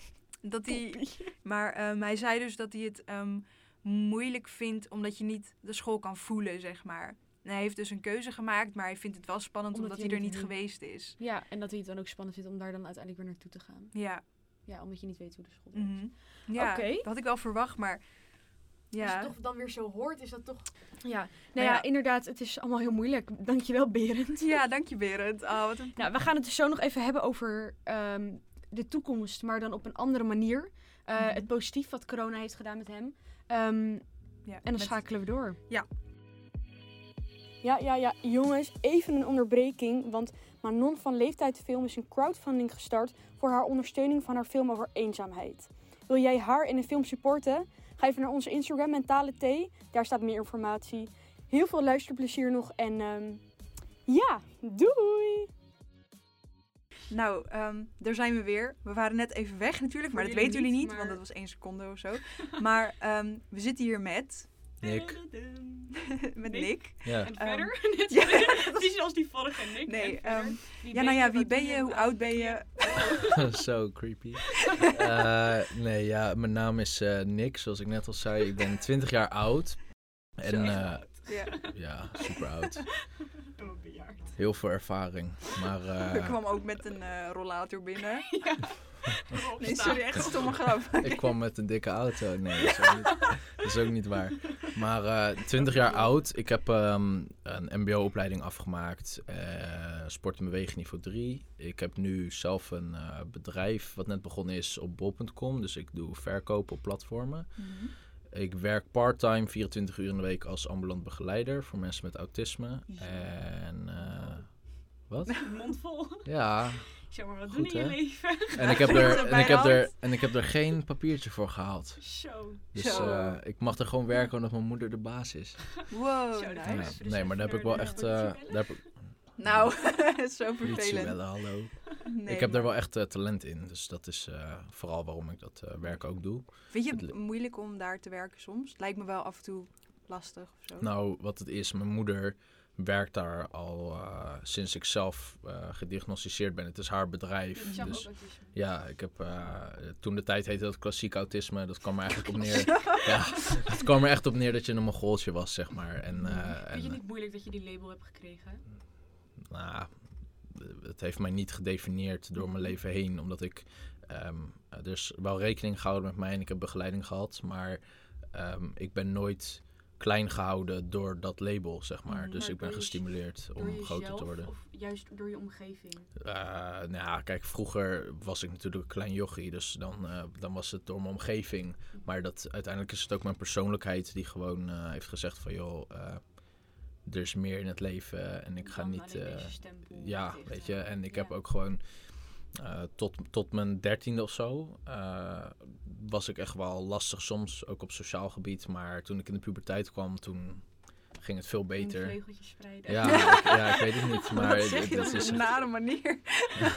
[LAUGHS] dat hij... Maar ehm, hij zei dus dat hij het ehm, moeilijk vindt omdat je niet de school kan voelen, zeg maar. En hij heeft dus een keuze gemaakt, maar hij vindt het wel spannend Omdat omdat, hij er niet geweest is. Ja, en dat hij het dan ook spannend vindt om daar dan uiteindelijk weer naartoe te gaan. Ja. Ja, omdat je niet weet hoe de school werkt. Mhm. Ja, Oké. dat had ik wel verwacht, maar... Als Ja. je het toch dan weer zo hoort, is dat toch... Ja, nou Nou ja, ja. inderdaad, het is allemaal heel moeilijk. Dankjewel, Berend. Ja, dank je Berend. Oh, wat een... Nou, we gaan het dus zo nog even hebben over ehm, de toekomst, maar dan op een andere manier. Eh, Mhm. Het positief wat corona heeft gedaan met hem. Ehm, Ja, en dan met- schakelen we door. Ja. Ja, ja, ja. Jongens, even een onderbreking. Want Manon van Leeftijd Film is een crowdfunding gestart voor haar ondersteuning van haar film over eenzaamheid. Wil jij haar in een film supporten? Ga even naar onze Instagram Mentale Thee. Daar staat meer informatie. Heel veel luisterplezier nog en ehm, ja, doei! Nou, ehm, daar zijn we weer. We waren net even weg natuurlijk, maar Voor dat weten jullie jullie niet, maar- want dat was één seconde of zo. maar ehm, we zitten hier met, Nick. [LAUGHS] met Nick? Nick. Ja. En verder? [LAUGHS] ja, Precies als die vorige Nick. Nee, ehm, ja, nou ja, wie ben je, hoe oud ben je? [LAUGHS] Zo creepy. Eh, nee, ja, mijn naam is eh, Nick, zoals ik net al zei. Ik ben 20 jaar oud. En eh, oud. Ja. ja, super oud. Heel veel ervaring. Maar Ik [LAUGHS] eh, kwam ook met een eh, rollator binnen. [LAUGHS] Ja. [LAUGHS] Nee, sorry, echt stomme grap. ik kwam met een dikke auto. Nee, dat is ook niet, dat is ook niet waar. Maar eh 20 jaar oud. Ik heb ehm, een mbo-opleiding afgemaakt. eh, sport en beweging niveau 3. Ik heb nu zelf een eh, bedrijf wat net begonnen is op bol.com. Dus ik doe verkoop op platformen. Ik werk part-time 24 uur in de week als ambulant begeleider voor mensen met autisme. En eh, wat? [LAUGHS] Mond vol. Ja, Zeg maar, wat Goed, doen in je hè? leven? en ik heb [LAUGHS] er, en ik heb er, en ik heb er geen papiertje voor gehaald. Zo. Dus Zo. eh, ik mag er gewoon werken omdat mijn moeder de baas is. [LAUGHS] Wow, Zo. Ja, dus nee, maar daar heb ik wel even echt. eh, daar heb ik, Nou, zo vervelend. bellen, hallo. Nee, ik heb daar wel echt eh, talent in. Dus dat is eh, vooral waarom ik dat eh, werk ook doe. Vind je het het li- moeilijk om daar te werken soms? Lijkt me wel af en toe lastig of zo. Nou, wat het is, mijn moeder werkt daar al eh, sinds ik zelf eh, gediagnosticeerd ben. Het is haar bedrijf. Zag Dus ja, ik heb eh, toen de tijd heette dat klassiek autisme. Dat kwam er eigenlijk op neer. [LAUGHS] ja, het kwam er echt op neer dat je een mongooltje was, zeg maar. En, eh, en Vind je niet moeilijk dat je die label hebt gekregen? nou, het heeft mij niet gedefinieerd door mijn leven heen. Omdat ik. is wel rekening gehouden met mij en ik heb begeleiding gehad. Maar ehm, ik ben nooit klein gehouden door dat label, zeg maar. Mhm. Dus Maar ik ben je- gestimuleerd om jezelf groter te worden. Of juist door je omgeving? Eh, nou ja, kijk, vroeger was ik natuurlijk een klein jochie, dus dan, eh, dan was het door mijn omgeving. Maar dat, uiteindelijk is het ook mijn persoonlijkheid die gewoon eh, heeft gezegd van, joh, er is meer in het leven en ik ga niet... ja, weet je, en ik Ja. heb ook gewoon eh, tot, tot mijn dertiende of zo eh, was ik echt wel lastig soms, ook op sociaal gebied. Maar toen ik in de puberteit kwam, toen ging het veel beter. vleugeltjes spreiden. Ja, [LAUGHS] ik, ja, ik weet het niet, maar zeg je dat is op een nare manier?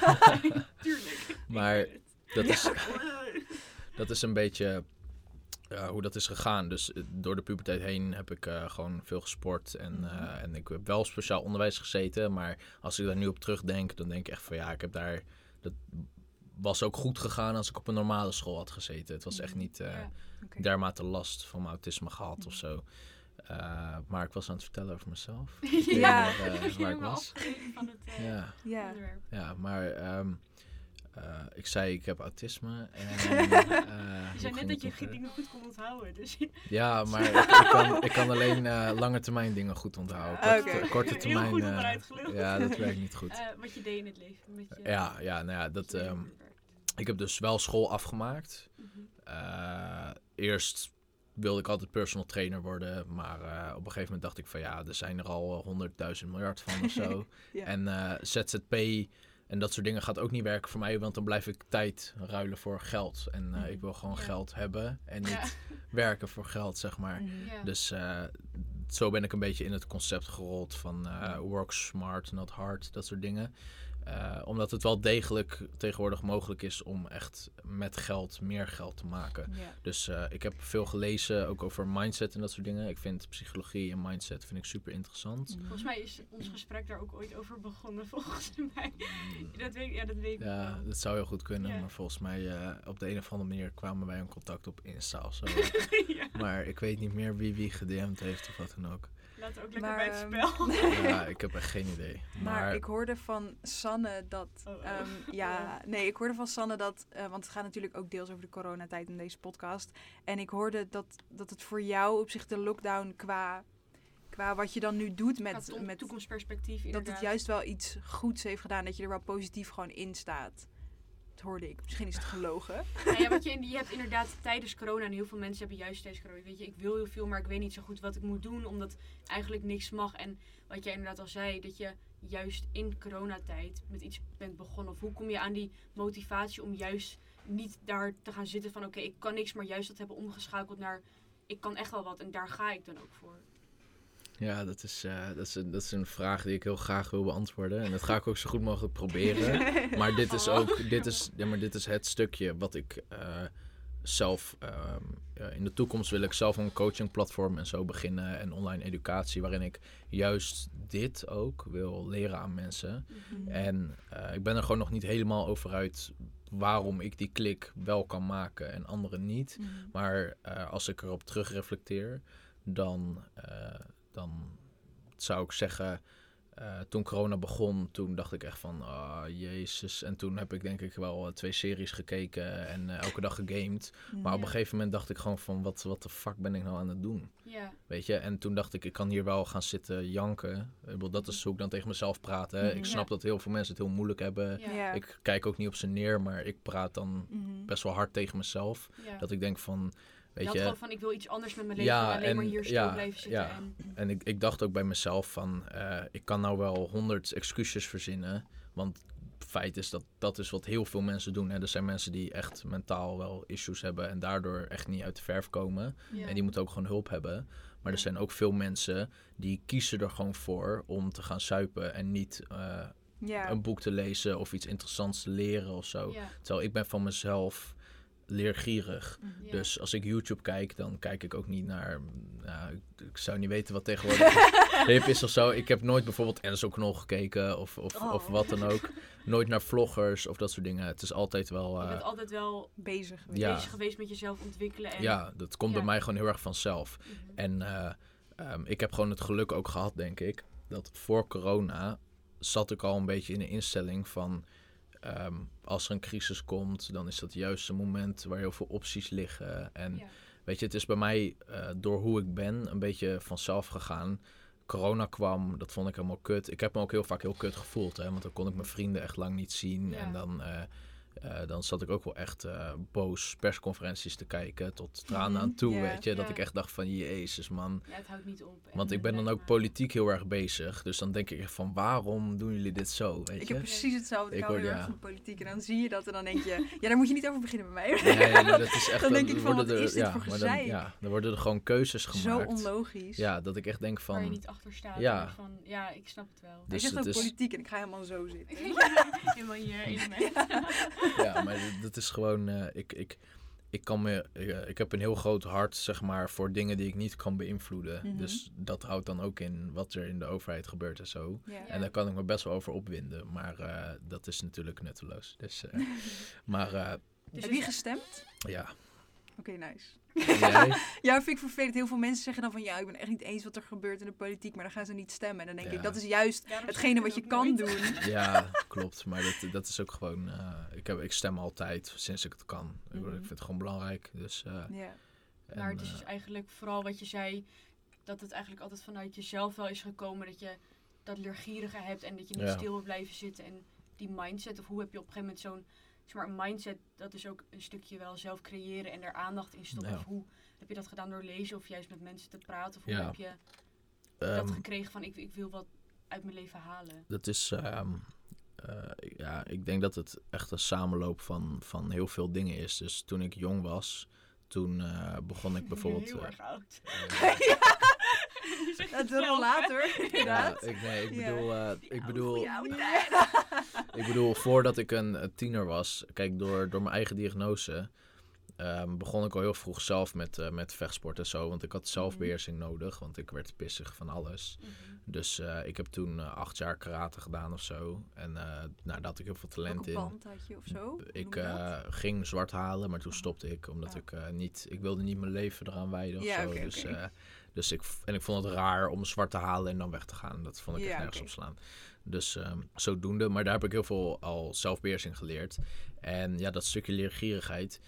[LAUGHS] Tuurlijk. Maar dat is, Ja. dat is een beetje eh, hoe dat is gegaan. Dus door de puberteit heen heb ik gewoon veel gesport. En, eh, en ik heb wel speciaal onderwijs gezeten. Maar als ik daar nu op terugdenk, dan denk ik echt van ja, ik heb daar... Dat was ook goed gegaan als ik op een normale school had gezeten. Het was echt niet eh, Ja. Dermate last van mijn autisme gehad of zo. Eh, maar ik was aan het vertellen over mezelf. [LAUGHS] Ja. eh, [LAUGHS] waar ik was. afgegeven [LAUGHS] van het Ja. Ja. onderwerp. Ja, maar ehm, eh, ik zei ik heb autisme. En, [LAUGHS] eh, hoe Je zei net dat je geen verder? dingen goed kon onthouden. Dus Ja, [LAUGHS] maar ik, ik kan, ik kan alleen eh, lange termijn dingen goed onthouden. Korte, termijn. goed eh, ja, dat werkt niet goed. [LAUGHS] Eh, wat je deed in het leven. Met je, ja, ja, nou ja, dat, ehm, ik heb dus wel school afgemaakt. Mhm. Eh, eerst wilde ik altijd personal trainer worden. Maar eh, op een gegeven moment dacht ik van ja, er zijn er al honderdduizend miljard van of zo. Ja. En eh, ZZP en dat soort dingen gaat ook niet werken voor mij. Want dan blijf ik tijd ruilen voor geld. En eh, ik wil gewoon Ja. geld hebben en niet Ja. [LAUGHS] werken voor geld, zeg maar. Mhm. Ja. Dus eh, zo ben ik een beetje in het concept gerold van eh, work smart, not hard, dat soort dingen. Eh, omdat het wel degelijk tegenwoordig mogelijk is om echt met geld meer geld te maken. Dus eh, ik heb veel gelezen, ook over mindset en dat soort dingen. Ik vind psychologie en mindset vind ik super interessant. Volgens mij is ons gesprek daar ook ooit over begonnen, [LAUGHS] volgens mij. Dat weet, ja, dat weet ik Ja, wel. dat zou heel goed kunnen, maar volgens mij eh, op de een of andere manier kwamen wij in contact op Insta of zo. [LAUGHS] ja, maar ik weet niet meer wie wie gedM'd heeft of wat dan ook. Ook lekker Maar, bij het ehm, spel. [LAUGHS] Ja, ik heb echt geen idee. Maar, Maar, ik hoorde van Sanne dat. Oh, oh. ehm, ja, nee, ik hoorde van Sanne dat. eh, want het gaat natuurlijk ook deels over de coronatijd in deze podcast. En ik hoorde dat, dat het voor jou op zich de lockdown qua. Qua wat je dan nu doet Met, met. toekomstperspectief dat het juist wel iets goeds heeft gedaan. Dat je er wel positief gewoon in staat. Dat hoorde ik. Misschien is het gelogen. [LAUGHS] Nou ja, je, in- [LAUGHS] je hebt inderdaad tijdens corona, en heel veel mensen hebben juist tijdens corona, weet je, ik wil heel veel, maar ik weet niet zo goed wat ik moet doen, omdat eigenlijk niks mag. En wat jij inderdaad al zei, dat je juist in coronatijd met iets bent begonnen. Of hoe kom je aan die motivatie om juist niet daar te gaan zitten van, oké, ik kan niks, maar juist dat hebben omgeschakeld naar, ik kan echt wel wat en daar ga ik dan ook voor. Ja, dat is, eh, dat, is een, dat is een vraag die ik heel graag wil beantwoorden. En dat ga ik ook zo goed mogelijk proberen. [LAUGHS] Maar dit is ook dit is, ja, maar dit is het stukje wat ik eh, zelf. ehm, eh, in de toekomst wil ik zelf een coachingplatform en zo beginnen. En online educatie, waarin ik juist dit ook wil leren aan mensen. En eh, ik ben er gewoon nog niet helemaal over uit waarom ik die klik wel kan maken en anderen niet. Mhm. Maar als ik erop terugreflecteer, dan, dan zou ik zeggen. eh, toen corona begon, toen dacht ik echt van, ah, jezus. En toen heb ik denk ik wel eh, twee series gekeken en eh, elke dag gegamed. Maar op een gegeven moment dacht ik gewoon van, wat, wat de fuck ben ik nou aan het doen? Ja, Weet je, en toen dacht ik, ik kan hier wel gaan zitten janken. Ik bedoel, dat is hoe ik dan tegen mezelf praat. Hè. Mhm. Ik snap Ja. dat heel veel mensen het heel moeilijk hebben. Ik kijk ook niet op ze neer, maar ik praat dan Mhm. best wel hard tegen mezelf. ja. Dat ik denk van, weet je had je, gewoon van, ik wil iets anders met mijn leven, Ja, dan alleen maar en- hier stil ja, blijven zitten. ja. En, En ik, ik dacht ook bij mezelf van, eh, ik kan nou wel honderd excuses verzinnen. Want het feit is dat dat is wat heel veel mensen doen. Hè. Er zijn mensen die echt mentaal wel issues hebben en daardoor echt niet uit de verf komen. ja. En die moeten ook gewoon hulp hebben. Maar er zijn ook veel mensen die kiezen er gewoon voor om te gaan suipen en niet eh, Ja. een boek te lezen of iets interessants te leren of zo. Ja, Terwijl ik ben van mezelf leergierig. ja. Dus als ik YouTube kijk, dan kijk ik ook niet naar. Nou, ik, ik zou niet weten wat tegenwoordig [LAUGHS] hip is of zo. Ik heb nooit bijvoorbeeld Enzo Knol gekeken of, of, Oh. of wat dan ook. Nooit naar vloggers of dat soort dingen. Het is altijd wel. je eh, bent altijd wel Bezig. geweest. Ja. bezig geweest met jezelf ontwikkelen. En, ja, dat komt bij mij gewoon heel erg vanzelf. Mhm. En eh, ehm, ik heb gewoon het geluk ook gehad, denk ik, dat voor corona zat ik al een beetje in de instelling van. Ehm, als er een crisis komt, dan is dat juist een moment waar heel veel opties liggen. En Ja. Weet je, het is bij mij eh, door hoe ik ben een beetje vanzelf gegaan. Corona kwam, dat vond ik helemaal kut. Ik heb me ook heel vaak heel kut gevoeld, hè, want dan kon ik mijn vrienden echt lang niet zien. Ja. En dan, eh, eh, dan zat ik ook wel echt eh, boos persconferenties te kijken, tot tranen aan Mhm, toe, ja. weet je. Dat ik echt dacht van, jezus man. Ja, het houdt niet op. Want ik ben dan ook politiek heel erg bezig. Dus dan denk ik echt van, waarom doen jullie dit zo, weet Ik je? heb precies hetzelfde. Ik, Ik hou hoor- heel erg van de politiek. En dan zie je dat en dan denk je... Ja, daar moet je niet over beginnen bij mij. Nee, dat is [LAUGHS] echt... Dan denk ik er van, worden wat er- is dit ja, voor maar dan, gezeik? ja, dan worden er gewoon keuzes Zo gemaakt. onlogisch. Ja, dat ik echt denk Waar je van... niet achter staat. Ja. Van, ja, ik snap het wel. Hij Dus zegt het ook is- politiek en ik ga helemaal zo zitten. [LAUGHS] Helemaal hier element. [LAUGHS] ja, maar dat- is gewoon. eh, ik, ik, ik, kan me, eh, ik heb een heel groot hart, zeg maar, voor dingen die ik niet kan beïnvloeden. Mhm. Dus dat houdt dan ook in wat er in de overheid gebeurt en zo. Ja. En daar kan ik me best wel over opwinden. Maar eh, dat is natuurlijk nutteloos. Dus, eh, [LAUGHS] maar eh, Dus Heb je gestemd? ja. Oké, nice. Jij? Ja, vind ik vervelend. Heel veel mensen zeggen dan van... Ja, ik ben echt niet eens wat er gebeurt in de politiek. Maar dan gaan ze niet stemmen. En dan denk Ja. ik, dat is juist hetgene wat je kan nooit. doen. [LAUGHS] ja, klopt. Maar dat, dat is ook gewoon. eh, ik, heb, ik stem altijd sinds ik het kan. Ik, Mhm. vind het gewoon belangrijk. Dus, eh, Ja. en, Maar het is eh, dus eigenlijk vooral wat je zei, dat het eigenlijk altijd vanuit jezelf wel is gekomen dat je dat leergierige hebt en dat je niet Ja. stil wil blijven zitten. En die mindset, of hoe heb je op een gegeven moment zo'n, zeg maar, een mindset, dat is ook een stukje wel zelf creëren en daar aandacht in stoppen. Ja. Of hoe heb je dat gedaan door lezen of juist met mensen te praten? Of hoe Ja. heb je ehm, dat gekregen van ik, ik wil wat uit mijn leven halen? Dat is, ehm, eh, ja, ik denk dat het echt een samenloop van, van heel veel dingen is. Dus toen ik jong was, toen eh, begon ik [LAUGHS] bijvoorbeeld... Heel eh, erg oud. Je [LAUGHS] Dat het wil zelf. later, ja, inderdaad. ik, nee, ik Ja. bedoel, eh, ik bedoel, [LAUGHS] ik bedoel, voordat ik een, eh, tiener was, kijk, door, door mijn eigen diagnose, ehm, begon ik al heel vroeg zelf met, eh, met vechtsport en zo. Want ik had zelfbeheersing nodig, want ik werd pissig van alles. Mhm. Dus eh, ik heb toen acht jaar karate gedaan of zo. En eh, nou, daar had ik heel veel talent Welke in. band had je of zo? Ik eh, ging zwart halen, maar toen stopte ik. Omdat Ah. ik eh, niet... Ik wilde niet mijn leven eraan wijden of Ja, zo. dus. Dus ik... En ik vond het raar om zwart te halen en dan weg te gaan. Dat vond ik echt Ja, nergens oké. op slaan. Dus ehm, zodoende. Maar daar heb ik heel veel al zelfbeheersing geleerd. En ja, dat stukje leergierigheid...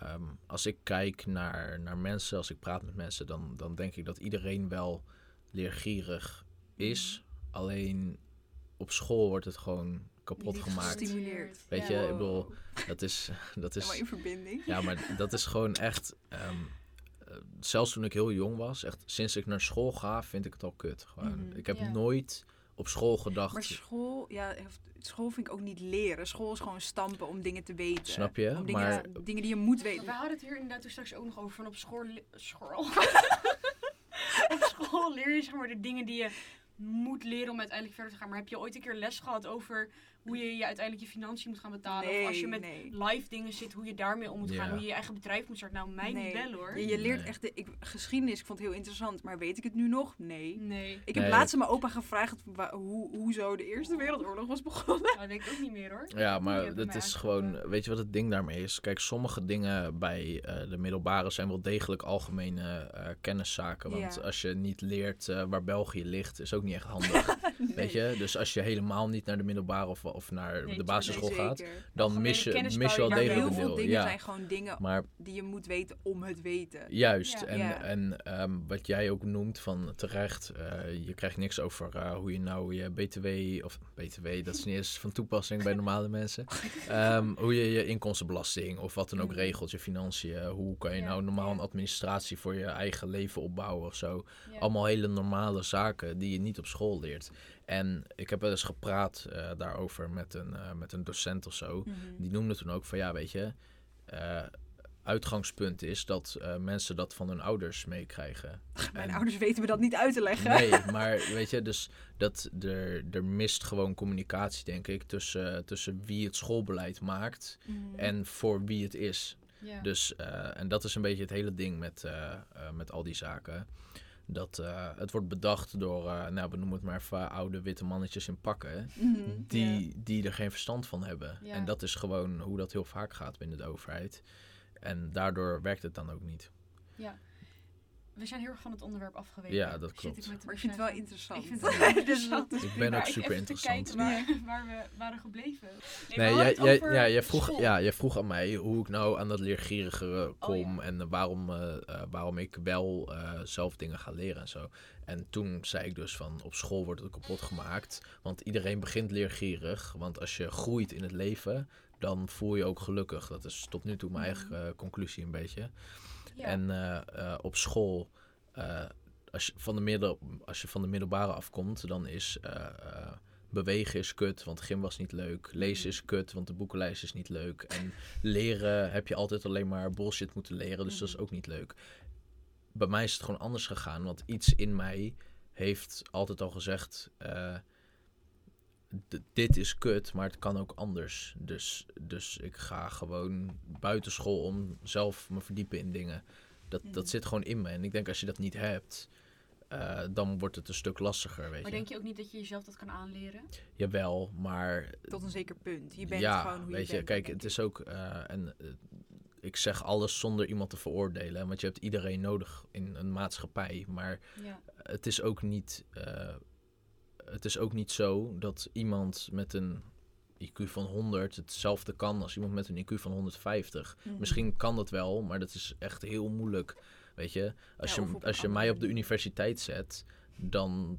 ehm, als ik kijk naar, naar mensen, als ik praat met mensen... Dan, dan denk ik dat iedereen wel leergierig is. Mhm. Alleen op school wordt het gewoon kapot Niet gemaakt. Gestimuleerd. Weet je, ik bedoel, dat is, [LAUGHS] dat Helemaal in is, verbinding. ja, maar dat is gewoon echt, ehm, eh, zelfs toen ik heel jong was, echt sinds ik naar school ga, vind ik het al kut. Gewoon. Mhm. Ik heb nooit op school gedacht, Maar school, ja, school vind ik ook niet leren. School is gewoon stampen om dingen te weten. snap je? Om dingen, Maar dingen die je moet weten. we hadden het hier inderdaad toen straks ook nog over van op school. School. [LAUGHS] op school leer je zeg maar de dingen die je moet leren om uiteindelijk verder te gaan. Maar heb je ooit een keer les gehad over hoe je, je uiteindelijk je financiën moet gaan betalen? Nee, of als je met nee. live dingen zit, hoe je daarmee om moet gaan. Ja. Hoe je je eigen bedrijf moet starten. Nou, mij Nee. niet wel hoor. Je, je leert Nee. echt de ik, geschiedenis. Ik vond het heel interessant. Maar weet ik het nu nog? Nee. Nee. Ik heb Nee. laatst aan mijn opa gevraagd hoe, hoe zo de Eerste Wereldoorlog was begonnen. Nou, dat denk ik ook niet meer hoor. Ja, maar mij is gewoon, weet je wat het ding daarmee is? Kijk, sommige dingen bij eh, de middelbare zijn wel degelijk algemene eh, kenniszaken. Want Ja. als je niet leert eh, waar België ligt, is ook niet echt handig. [LAUGHS] Weet je? Dus als je helemaal niet naar de middelbare of, of naar Nee, de basisschool Nee, gaat, dan Algemene mis je, mis je wel degelijk heel een veel dingen Ja, zijn gewoon dingen maar die je moet weten om het weten. Juist, Ja. en, Ja. en ehm, wat jij ook noemt van terecht, eh, je krijgt niks over eh, hoe je nou je BTW, of BTW, dat is niet eens van toepassing bij normale [LAUGHS] mensen, Ehm, hoe je je inkomstenbelasting of wat dan ook Mhm. regelt, je financiën, hoe kan je nou normaal een administratie voor je eigen leven opbouwen of zo. Allemaal hele normale zaken die je niet op school leert. En ik heb wel eens gepraat eh, daarover met een, eh, met een docent of zo. Mhm. Die noemde toen ook van ja, weet je, eh, uitgangspunt is dat mensen dat van hun ouders meekrijgen. [LAUGHS] Mijn En- ouders weten me dat niet uit te leggen. Nee, [LAUGHS] maar weet je, dus dat er, er mist gewoon communicatie, denk ik, tussen, tussen wie het schoolbeleid maakt Mhm. en voor wie het is. Ja. Dus, en dat is een beetje het hele ding met, met al die zaken. Dat eh, het wordt bedacht door, eh, nou we noemen het maar even oude witte mannetjes in pakken. Mhm. Die, die er geen verstand van hebben. Ja. En dat is gewoon hoe dat heel vaak gaat binnen de overheid. En daardoor werkt het dan ook niet. We zijn heel erg van het onderwerp afgeweken. Ja, dat Zit klopt. ik met Maar ik vind het wel interessant. Ik vind het wel [LAUGHS] interessant. Dus Ik ben ook super even interessant. te kijken waar, waar we waren gebleven. Nee, jij, jij, ja, jij, vroeg, school. ja, jij vroeg aan mij hoe ik nou aan dat leergierige kom ja. en waarom, eh, eh, waarom ik wel eh, zelf dingen ga leren en zo. En toen zei ik dus van op school wordt het kapot gemaakt, want iedereen begint leergierig. Want als je groeit in het leven, dan voel je ook gelukkig. Dat is tot nu toe mijn eigen conclusie een beetje. Ja. En eh, eh, op school, eh, als, je van de middel, als je van de middelbare afkomt, dan is bewegen is kut, want gym was niet leuk. Lezen is kut, want de boekenlijst is niet leuk. En leren heb je altijd alleen maar bullshit moeten leren, dus dat is ook niet leuk. Bij mij is het gewoon anders gegaan, want iets in mij heeft altijd al gezegd... dit is kut, maar het kan ook anders. Dus, dus ik ga gewoon buitenschool om zelf me verdiepen in dingen. Dat, dat Mhm. zit gewoon in me. En ik denk als je dat niet hebt, eh, dan wordt het een stuk lastiger, weet Maar je. denk je ook niet dat je jezelf dat kan aanleren? Jawel, maar Tot een zeker punt. Je bent ja, gewoon hoe weet je bent. kijk, het ik. is ook, eh, en eh, ik zeg alles zonder iemand te veroordelen, want je hebt iedereen nodig in een maatschappij. Maar Ja. het is ook niet, het is ook niet zo dat iemand met een IQ van 100 hetzelfde kan als iemand met een IQ van 150. Mhm. Misschien kan dat wel, maar dat is echt heel moeilijk. Weet je, als Ja, je, als je mij op de universiteit zet, dan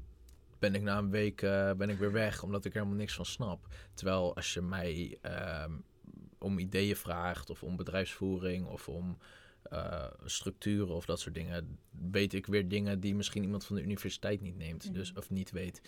ben ik na een week eh, ben ik weer weg, omdat ik er helemaal niks van snap. Terwijl als je mij ehm, om ideeën vraagt, of om bedrijfsvoering, of om eh, structuren of dat soort dingen, weet ik weer dingen die misschien iemand van de universiteit niet neemt, dus, Mhm. of niet weet.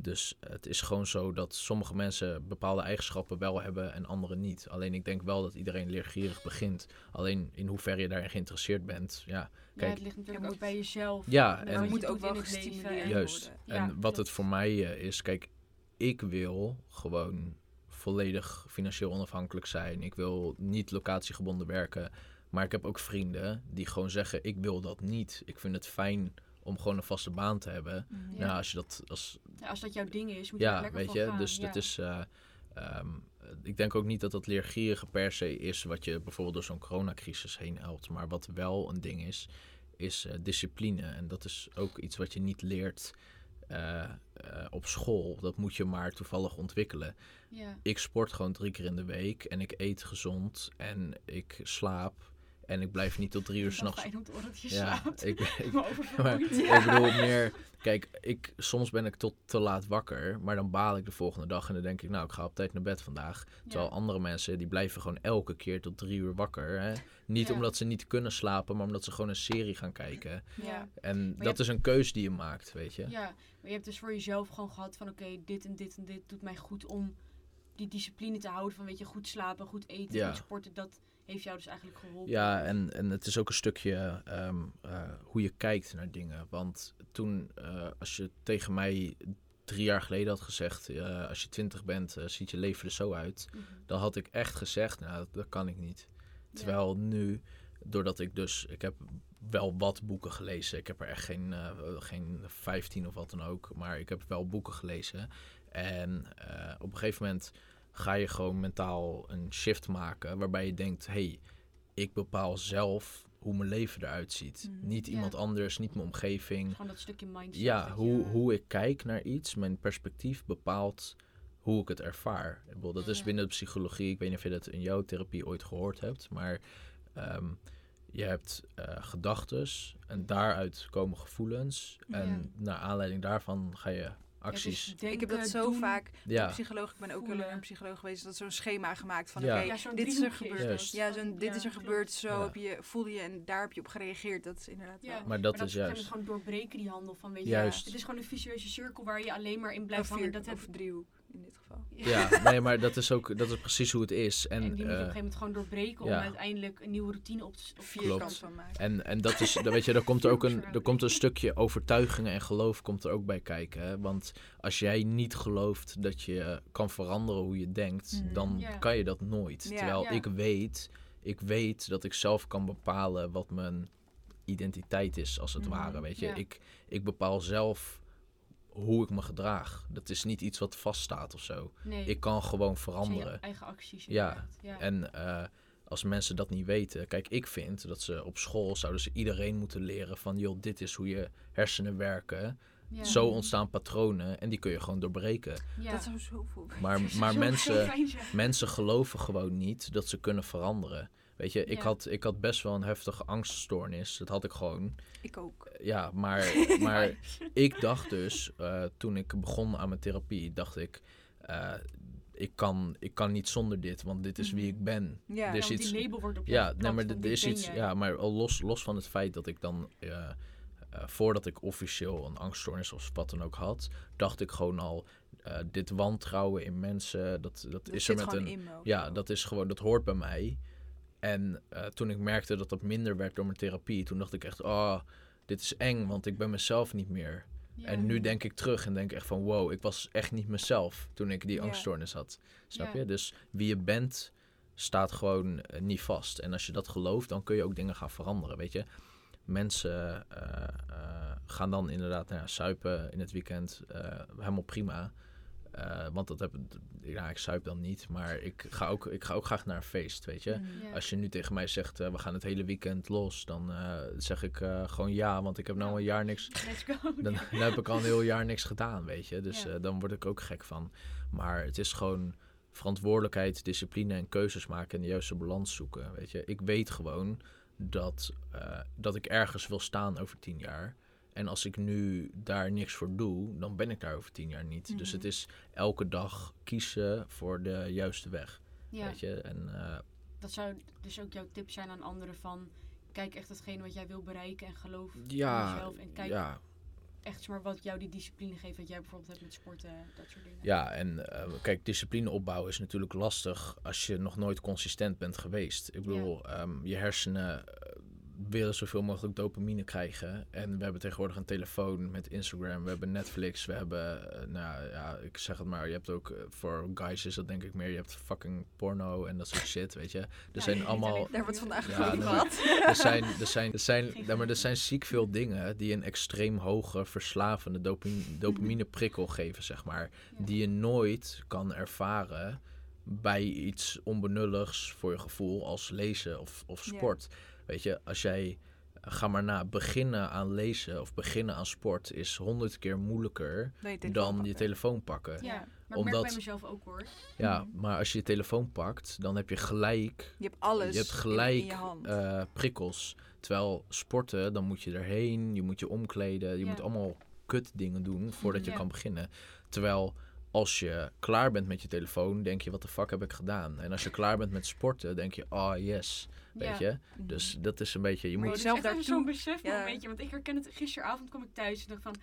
Dus het is gewoon zo dat sommige mensen bepaalde eigenschappen wel hebben en anderen niet. Alleen ik denk wel dat iedereen leergierig begint. Alleen in hoeverre je daarin geïnteresseerd bent, ja. ja, Kijk, het ligt natuurlijk je ook moet- bij jezelf. Ja, en wat moet je ook wel gestimuleerd en- Juist. Ja, en wat klopt. het voor mij eh, is, kijk, ik wil gewoon volledig financieel onafhankelijk zijn. Ik wil niet locatiegebonden werken. Maar ik heb ook vrienden die gewoon zeggen, ik wil dat niet. Ik vind het fijn om gewoon een vaste baan te hebben. Ja. Nou, als je dat als Ja, als dat jouw ding is, moet je er ja, lekker weet je, gaan. dus ja. dat is. eh, ehm, ik denk ook niet dat dat leergierige per se is wat je bijvoorbeeld door zo'n coronacrisis heen helpt. Maar wat wel een ding is, is eh, discipline. En dat is ook iets wat je niet leert eh, op school. Dat moet je maar toevallig ontwikkelen. Ik sport gewoon drie keer in de week en ik eet gezond en ik slaap. En ik blijf niet tot drie uur Het is wel s'nachts. fijn om te horen dat je Ja, slaapt. ik, [LAUGHS] ik, Maar [LAUGHS] ik bedoel meer, kijk, ik, soms ben ik tot te laat wakker, maar dan baal ik de volgende dag en dan denk ik, nou, ik ga op tijd naar bed vandaag. Terwijl Ja. andere mensen, die blijven gewoon elke keer tot drie uur wakker. Hè? Niet Ja. omdat ze niet kunnen slapen, maar omdat ze gewoon een serie gaan kijken. Ja. En dat hebt- is een keus die je maakt, weet je. Ja, maar je hebt dus voor jezelf gewoon gehad van oké, dit en dit en dit doet mij goed om die discipline te houden van weet je, goed slapen, goed eten, Ja. goed sporten. Dat heeft jou dus eigenlijk geholpen. Ja, en, en het is ook een stukje ehm, eh, hoe je kijkt naar dingen. Want toen, eh, als je tegen mij drie jaar geleden had gezegd, eh, als je twintig bent, ziet je leven er zo uit. Mhm. Dan had ik echt gezegd, nou, dat, dat kan ik niet. Ja. Terwijl nu, doordat ik dus, ik heb wel wat boeken gelezen. Ik heb er echt geen, geen 15 of wat dan ook, maar ik heb wel boeken gelezen. En op een gegeven moment ga je gewoon mentaal een shift maken waarbij je denkt, hey, ik bepaal zelf hoe mijn leven eruit ziet. Mhm. Niet iemand anders, niet mijn omgeving. Gewoon dat stukje mindset. Ja, hoe, je- hoe ik kijk naar iets, mijn perspectief bepaalt hoe ik het ervaar. Ik bedoel, dat is binnen de psychologie, ik weet niet of je dat in jouw therapie ooit gehoord hebt, maar ehm, je hebt eh gedachtes en daaruit komen gevoelens. En Ja. naar aanleiding daarvan ga je Ja, acties. dus ik heb dat zo doen. vaak. Ja. Psycholoog, ik ben ook heel een psycholoog geweest. Dat is zo'n schema gemaakt van Ja. oké, Ja, zo'n dit is er gebeurd. dat. Ja, zo'n dit is er gebeurd, zo Ja. heb je, voelde je en daar heb je op gereageerd. Dat is inderdaad Ja. wel maar Maar dat dat is juist. gewoon doorbreken die handel van weet je. Juist. Het is gewoon een visueuze cirkel waar je alleen maar in blijft of hangen. Dat heb of driehoek in dit geval. Ja, nee, maar dat is ook dat is precies hoe het is. En, En, die moet je op een eh, gegeven moment gewoon doorbreken ja. om uiteindelijk een nieuwe routine op te op Vierkant Klopt. van maken. En, en dat is, dan weet je, er komt er ook een, er komt een stukje overtuigingen en geloof komt er ook bij kijken. Hè? Want als jij niet gelooft dat je kan veranderen hoe je denkt, Mhm. dan Ja. kan je dat nooit. Ja. Terwijl Ja. ik weet, ik weet dat ik zelf kan bepalen wat mijn identiteit is, als het Mhm. ware. Weet je, Ja. ik, ik bepaal zelf hoe ik me gedraag. Dat is niet iets wat vaststaat of zo. Nee, Ik kan gewoon veranderen. je eigen acties. Ja. En eh, als mensen dat niet weten, kijk, ik vind dat ze op school zouden ze iedereen moeten leren van, joh, dit is hoe je hersenen werken. Ja. Zo ontstaan patronen en die kun je gewoon doorbreken. Ja. Dat zou zoveel. Maar, [LAUGHS] maar zo- mensen, fijn mensen geloven gewoon niet dat ze kunnen veranderen. Weet je, ik, Ja. had, ik had best wel een heftige angststoornis. Dat had ik gewoon. Ik ook. Ja, maar, [LAUGHS] maar ik dacht dus, eh, toen ik begon aan mijn therapie, dacht ik, eh, ik, kan, ik kan niet zonder dit, want dit is wie ik ben. Ja. Er Ja, is want iets, die label wordt op je ja, nee, maar er is iets. jij. Ja, maar los, los van het feit dat ik dan. eh, voordat ik officieel een angststoornis of wat dan ook had, dacht ik gewoon al. dit wantrouwen in mensen, dat, dat, Dat is er met een. Ja, dat is gewoon, dat hoort bij mij. En eh, toen ik merkte dat dat minder werd door mijn therapie, toen dacht ik echt, oh, dit is eng, want ik ben mezelf niet meer. En nu denk ik terug en denk echt van, wow, ik was echt niet mezelf toen ik die angststoornis had. Snap je? Dus wie je bent, staat gewoon eh, niet vast. En als je dat gelooft, dan kun je ook dingen gaan veranderen, weet je. Mensen eh, gaan dan inderdaad nou ja, suipen in het weekend, helemaal prima. Eh, want dat heb ja, ik zuip dan niet, maar ik ga, ook, ik ga ook graag naar een feest, weet je. Ja. Als je nu tegen mij zegt, eh, we gaan het hele weekend los, dan eh, zeg ik gewoon ja, want ik heb nou een jaar niks, [LAUGHS] dan, dan heb ik al een heel jaar niks gedaan, weet je. Dus Ja. dan word ik ook gek van. Maar het is gewoon verantwoordelijkheid, discipline en keuzes maken en de juiste balans zoeken, weet je. Ik weet gewoon dat, dat ik ergens wil staan over tien jaar. En als ik nu daar niks voor doe, dan ben ik daar over tien jaar niet. Dus Mhm. het is elke dag kiezen voor de juiste weg, Ja, weet je. En eh, dat zou dus ook jouw tip zijn aan anderen van... Kijk echt hetgene wat jij wil bereiken en geloof in jezelf. En kijk ja, echt maar wat jou die discipline geeft. Wat jij bijvoorbeeld hebt met sporten, dat soort dingen. Ja, en eh, kijk, discipline opbouwen is natuurlijk lastig als je nog nooit consistent bent geweest. Ik bedoel, ehm, je hersenen eh, willen zoveel mogelijk dopamine krijgen. En we hebben tegenwoordig een telefoon met Instagram, we hebben Netflix, we hebben, eh, nou ja, ik zeg het maar, je hebt ook, eh, voor guys is dat denk ik meer, je hebt fucking porno en dat soort shit, weet je. Er Ja, zijn allemaal, Daar wordt vandaag Ja, gehad. er zijn, er zijn, er zijn, [LAUGHS] maar er zijn ziek veel dingen die een extreem hoge verslavende dopamine, [LAUGHS] dopamine prikkel geven, zeg maar. Die je nooit kan ervaren bij iets onbenulligs voor je gevoel als lezen of, of sport. Weet je, als jij, ga maar na, beginnen aan lezen of beginnen aan sport is honderd keer moeilijker Dan je telefoon dan je pakken. telefoon pakken. Ja. Maar ik merk bij mezelf ook hoor. Ja, Mhm. maar als je je telefoon pakt, dan heb je gelijk, Je hebt alles je hebt gelijk in, je hand. eh, prikkels. Terwijl sporten, dan moet je erheen, je moet je omkleden, je Ja. moet allemaal kut dingen doen voordat je Ja. kan beginnen. Terwijl als je klaar bent met je telefoon, denk je, wat de fuck heb ik gedaan? En als je klaar bent met sporten, denk je, oh yes, weet Ja. je? Mhm. Dus dat is een beetje, je Maar moet... even daartoe- zo'n besef Ja. momentje. Want ik herken het. Gisteravond kwam ik thuis en dacht van...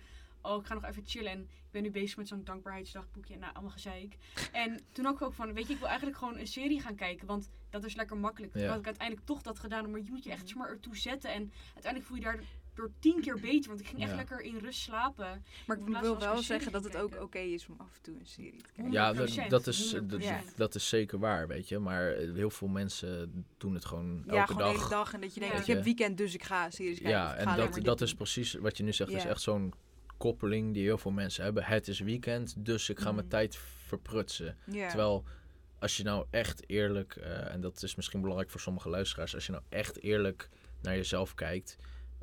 Oh, ik ga nog even chillen. En ik ben nu bezig met zo'n dankbaarheidsdagboekje. En nou, allemaal gezeik. En toen had ik ook van... Weet je, ik wil eigenlijk gewoon een serie gaan kijken. Want dat is lekker makkelijk. Toen Ja. had ik uiteindelijk toch dat gedaan. Maar je moet je echt Mhm. zeg maar ertoe zetten. En uiteindelijk voel je daar door tien keer beter. Want ik ging echt Ja. lekker in rust slapen. Maar ik wil wel zeggen dat het ook oké is om af en toe een serie te kijken. Ja, 100%, dat, dat, is, dat, 100%. dat is zeker waar, weet je. Maar eh, heel veel mensen doen het gewoon elke Ja, gewoon dag. hele dag. En dat je denkt, Ja. ik heb weekend, dus ik ga series kijken. Ja, en dat, dat is precies wat je nu zegt. is echt zo'n koppeling die heel veel mensen hebben. Het is weekend, dus ik ga mijn Mhm. tijd verprutsen. Ja. Terwijl als je nou echt eerlijk, eh, en dat is misschien belangrijk voor sommige luisteraars, als je nou echt eerlijk naar jezelf kijkt,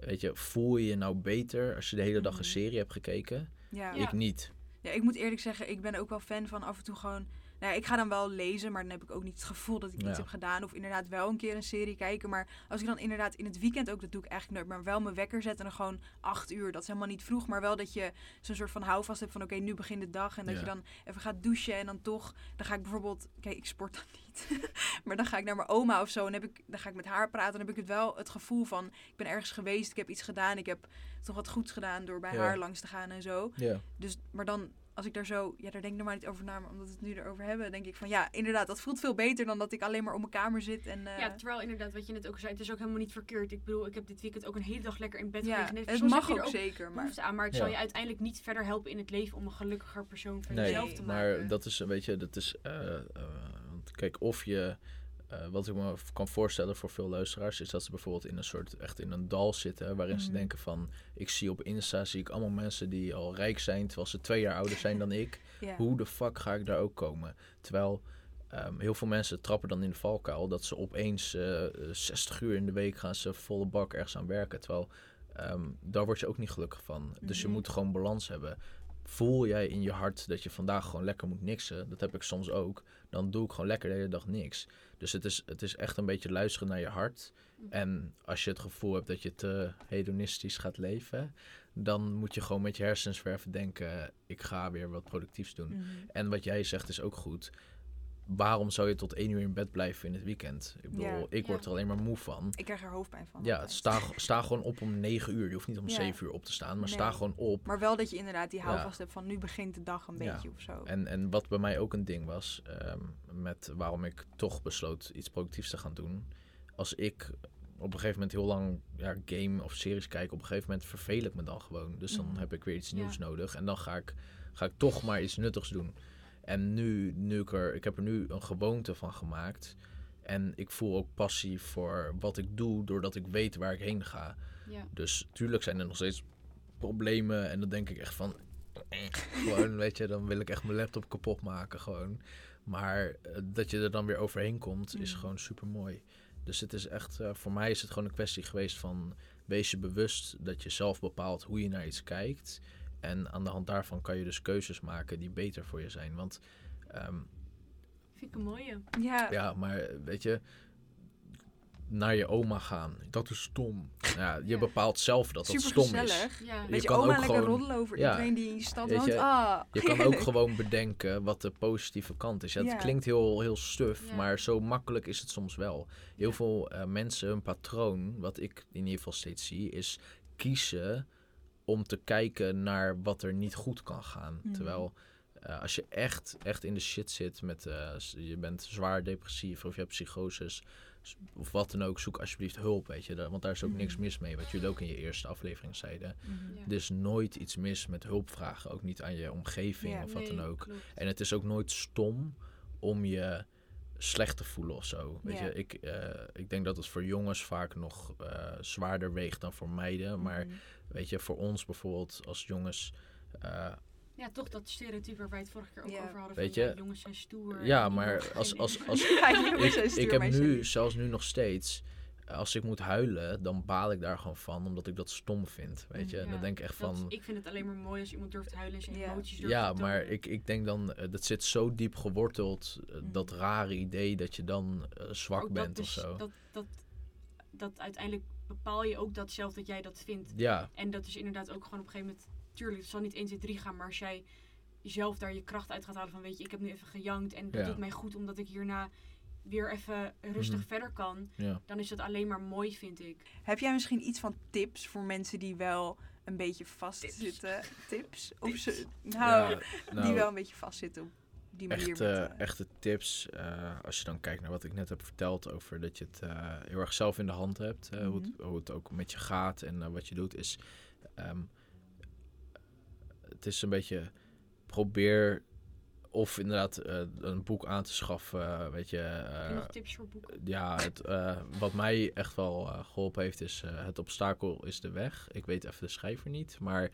weet je, voel je je nou beter als je de hele dag een Mhm. serie hebt gekeken? ja. Ja. Ik niet. Ja, ik moet eerlijk zeggen, ik ben ook wel fan van af en toe gewoon... Nou ja, ik ga dan wel lezen, maar dan heb ik ook niet het gevoel dat ik Ja. iets heb gedaan. Of inderdaad wel een keer een serie kijken. Maar als ik dan inderdaad in het weekend ook, dat doe ik eigenlijk nooit, maar wel mijn wekker zet en dan gewoon acht uur. Dat is helemaal niet vroeg, maar wel dat je zo'n soort van houvast hebt van oké, nu begint de dag. En dat Ja. je dan even gaat douchen en dan toch, dan ga ik bijvoorbeeld, kijk, ik sport dan niet. [LAUGHS] maar dan ga ik naar mijn oma of zo en heb ik, dan ga ik met haar praten. Dan heb ik het wel het gevoel van, ik ben ergens geweest, ik heb iets gedaan. Ik heb toch wat goeds gedaan door bij haar langs te gaan en zo. Ja. Dus, maar dan, als ik daar zo, ja, daar denk ik normaal niet over na, maar omdat we het nu erover hebben, denk ik van, ja, inderdaad, dat voelt veel beter dan dat ik alleen maar op mijn kamer zit en... eh, Ja, terwijl inderdaad, wat je net ook zei, het is ook helemaal niet verkeerd. Ik bedoel, ik heb dit weekend ook een hele dag lekker in bed ja, gelegen. Het soms mag ook, er zeker, maar... aan, maar het Ja. zal je uiteindelijk niet verder helpen in het leven om een gelukkiger persoon van Nee, jezelf te maken. maar dat is, weet je, dat is, eh, eh, want kijk, of je, eh, wat ik me kan voorstellen voor veel luisteraars, is dat ze bijvoorbeeld in een soort, echt in een dal zitten, waarin ze Mhm. denken van, ik zie op Insta, zie ik allemaal mensen die al rijk zijn, terwijl ze twee jaar ouder zijn dan [LAUGHS] ik. Hoe de fuck ga ik daar ook komen? Terwijl ehm, heel veel mensen trappen dan in de valkuil dat ze opeens eh 60 uur in de week gaan ze volle bak ergens aan werken. Terwijl ehm, daar word je ook niet gelukkig van. Dus je Mhm. moet gewoon balans hebben. Voel jij in je hart dat je vandaag gewoon lekker moet niksen? Dat heb ik soms ook. Dan doe ik gewoon lekker de hele dag niks. Dus het is, het is echt een beetje luisteren naar je hart. En als je het gevoel hebt dat je te hedonistisch gaat leven, dan moet je gewoon met je hersenswerven denken: ik ga weer wat productiefs doen. Mhm. En wat jij zegt is ook goed. Waarom zou je tot één uur in bed blijven in het weekend? Ik bedoel, Ja. ik word Ja. er alleen maar moe van. Ik krijg er hoofdpijn van. Ja, sta, sta gewoon op om negen uur. Je hoeft niet om Ja. zeven uur op te staan, maar sta gewoon op. Maar wel dat je inderdaad die houvast hebt van nu begint de dag een beetje of zo. En, en wat bij mij ook een ding was, ehm, met waarom ik toch besloot iets productiefs te gaan doen. Als ik op een gegeven moment heel lang ja, game of series kijk, op een gegeven moment verveel ik me dan gewoon. Dus dan Mhm. heb ik weer iets nieuws nodig. En dan ga ik, ga ik toch maar iets nuttigs doen. En nu, nu ik er, ik heb er nu een gewoonte van gemaakt. En ik voel ook passie voor wat ik doe, doordat ik weet waar ik heen ga. Ja. Dus tuurlijk zijn er nog steeds problemen. En dan denk ik echt van. eh, gewoon, [LAUGHS] weet je, dan wil ik echt mijn laptop kapot maken. Gewoon. Maar eh, dat je er dan weer overheen komt, is Mhm. gewoon super mooi. Dus het is echt, eh, voor mij is het gewoon een kwestie geweest van. Wees je bewust dat je zelf bepaalt hoe je naar iets kijkt. En aan de hand daarvan kan je dus keuzes maken die beter voor je zijn. Want ehm, Vind ik een mooie. Ja, ja, maar weet je, naar je oma gaan, dat is stom. Ja, je Ja. bepaalt zelf dat dat super stom is. Ja. Weet je, kan oma ook lekker gewoon- roddelen over ja. iedereen die in je stad woont. je, ah, Je kan ook gewoon bedenken wat de positieve kant is. Ja, het Ja. klinkt heel, heel stuf, Ja. maar zo makkelijk is het soms wel. Heel Ja. veel eh, mensen, hun patroon, wat ik in ieder geval steeds zie, is kiezen om te kijken naar wat er niet goed kan gaan. Mhm. Terwijl eh, als je echt, echt in de shit zit met eh, je bent zwaar depressief of je hebt psychoses of wat dan ook, zoek alsjeblieft hulp, weet je. Want daar is ook Mhm. niks mis mee, wat jullie ook in je eerste aflevering zeiden. Mhm. Ja. Er is nooit iets mis met hulp vragen, ook niet aan je omgeving Ja. of wat dan ook. klopt. En het is ook nooit stom om je slecht te voelen of zo. Weet Ja. je, ik, eh, ik denk dat het voor jongens vaak nog eh, zwaarder weegt dan voor meiden. Maar Mhm. weet je, voor ons bijvoorbeeld als jongens. eh, Ja, toch dat stereotype waar wij het vorige keer ook over hadden. Weet van, je, ja, jongens zijn stoer. ja, maar als, als, [LAUGHS] als, ik, zijn ik stuur heb nu, zelfs nu nog steeds, als ik moet huilen, dan baal ik daar gewoon van, omdat ik dat stom vind, weet je. En Ja, dan denk ik echt Dat- van... ik vind het alleen maar mooi als iemand durft huilen en zijn Ja. emoties durft Ja, te maar ik, ik denk dan, eh, dat zit zo diep geworteld, eh, dat Mhm. rare idee dat je dan eh, zwak Ook bent dat of dus- zo. Dat, dat, dat uiteindelijk bepaal je ook dat zelf dat jij dat vindt. Ja, En dat is inderdaad ook gewoon op een gegeven moment... Tuurlijk, het zal niet 1, 2, 3 gaan, maar als jij zelf daar je kracht uit gaat halen van... Weet je, ik heb nu even gejankt en dat Ja. doet mij goed omdat ik hierna weer even rustig Mhm. verder kan. ja. Dan is dat alleen maar mooi, vind ik. Heb jij misschien iets van tips voor mensen die wel een beetje vastzitten? Tips? Of ze, nou, Ja, die nou, wel een beetje vastzitten op die manier. echte, met, eh, echte tips, eh, als je dan kijkt naar wat ik net heb verteld over dat je het eh, heel erg zelf in de hand hebt, eh, hoe, het, hoe het ook met je gaat en wat je doet, is ehm, het is een beetje probeer of inderdaad eh, een boek aan te schaffen, weet je. Eh, nog tips voor boeken? ja, het, eh, wat mij echt wel eh, geholpen heeft is eh, Het obstakel is de weg. Ik weet even de schrijver niet, maar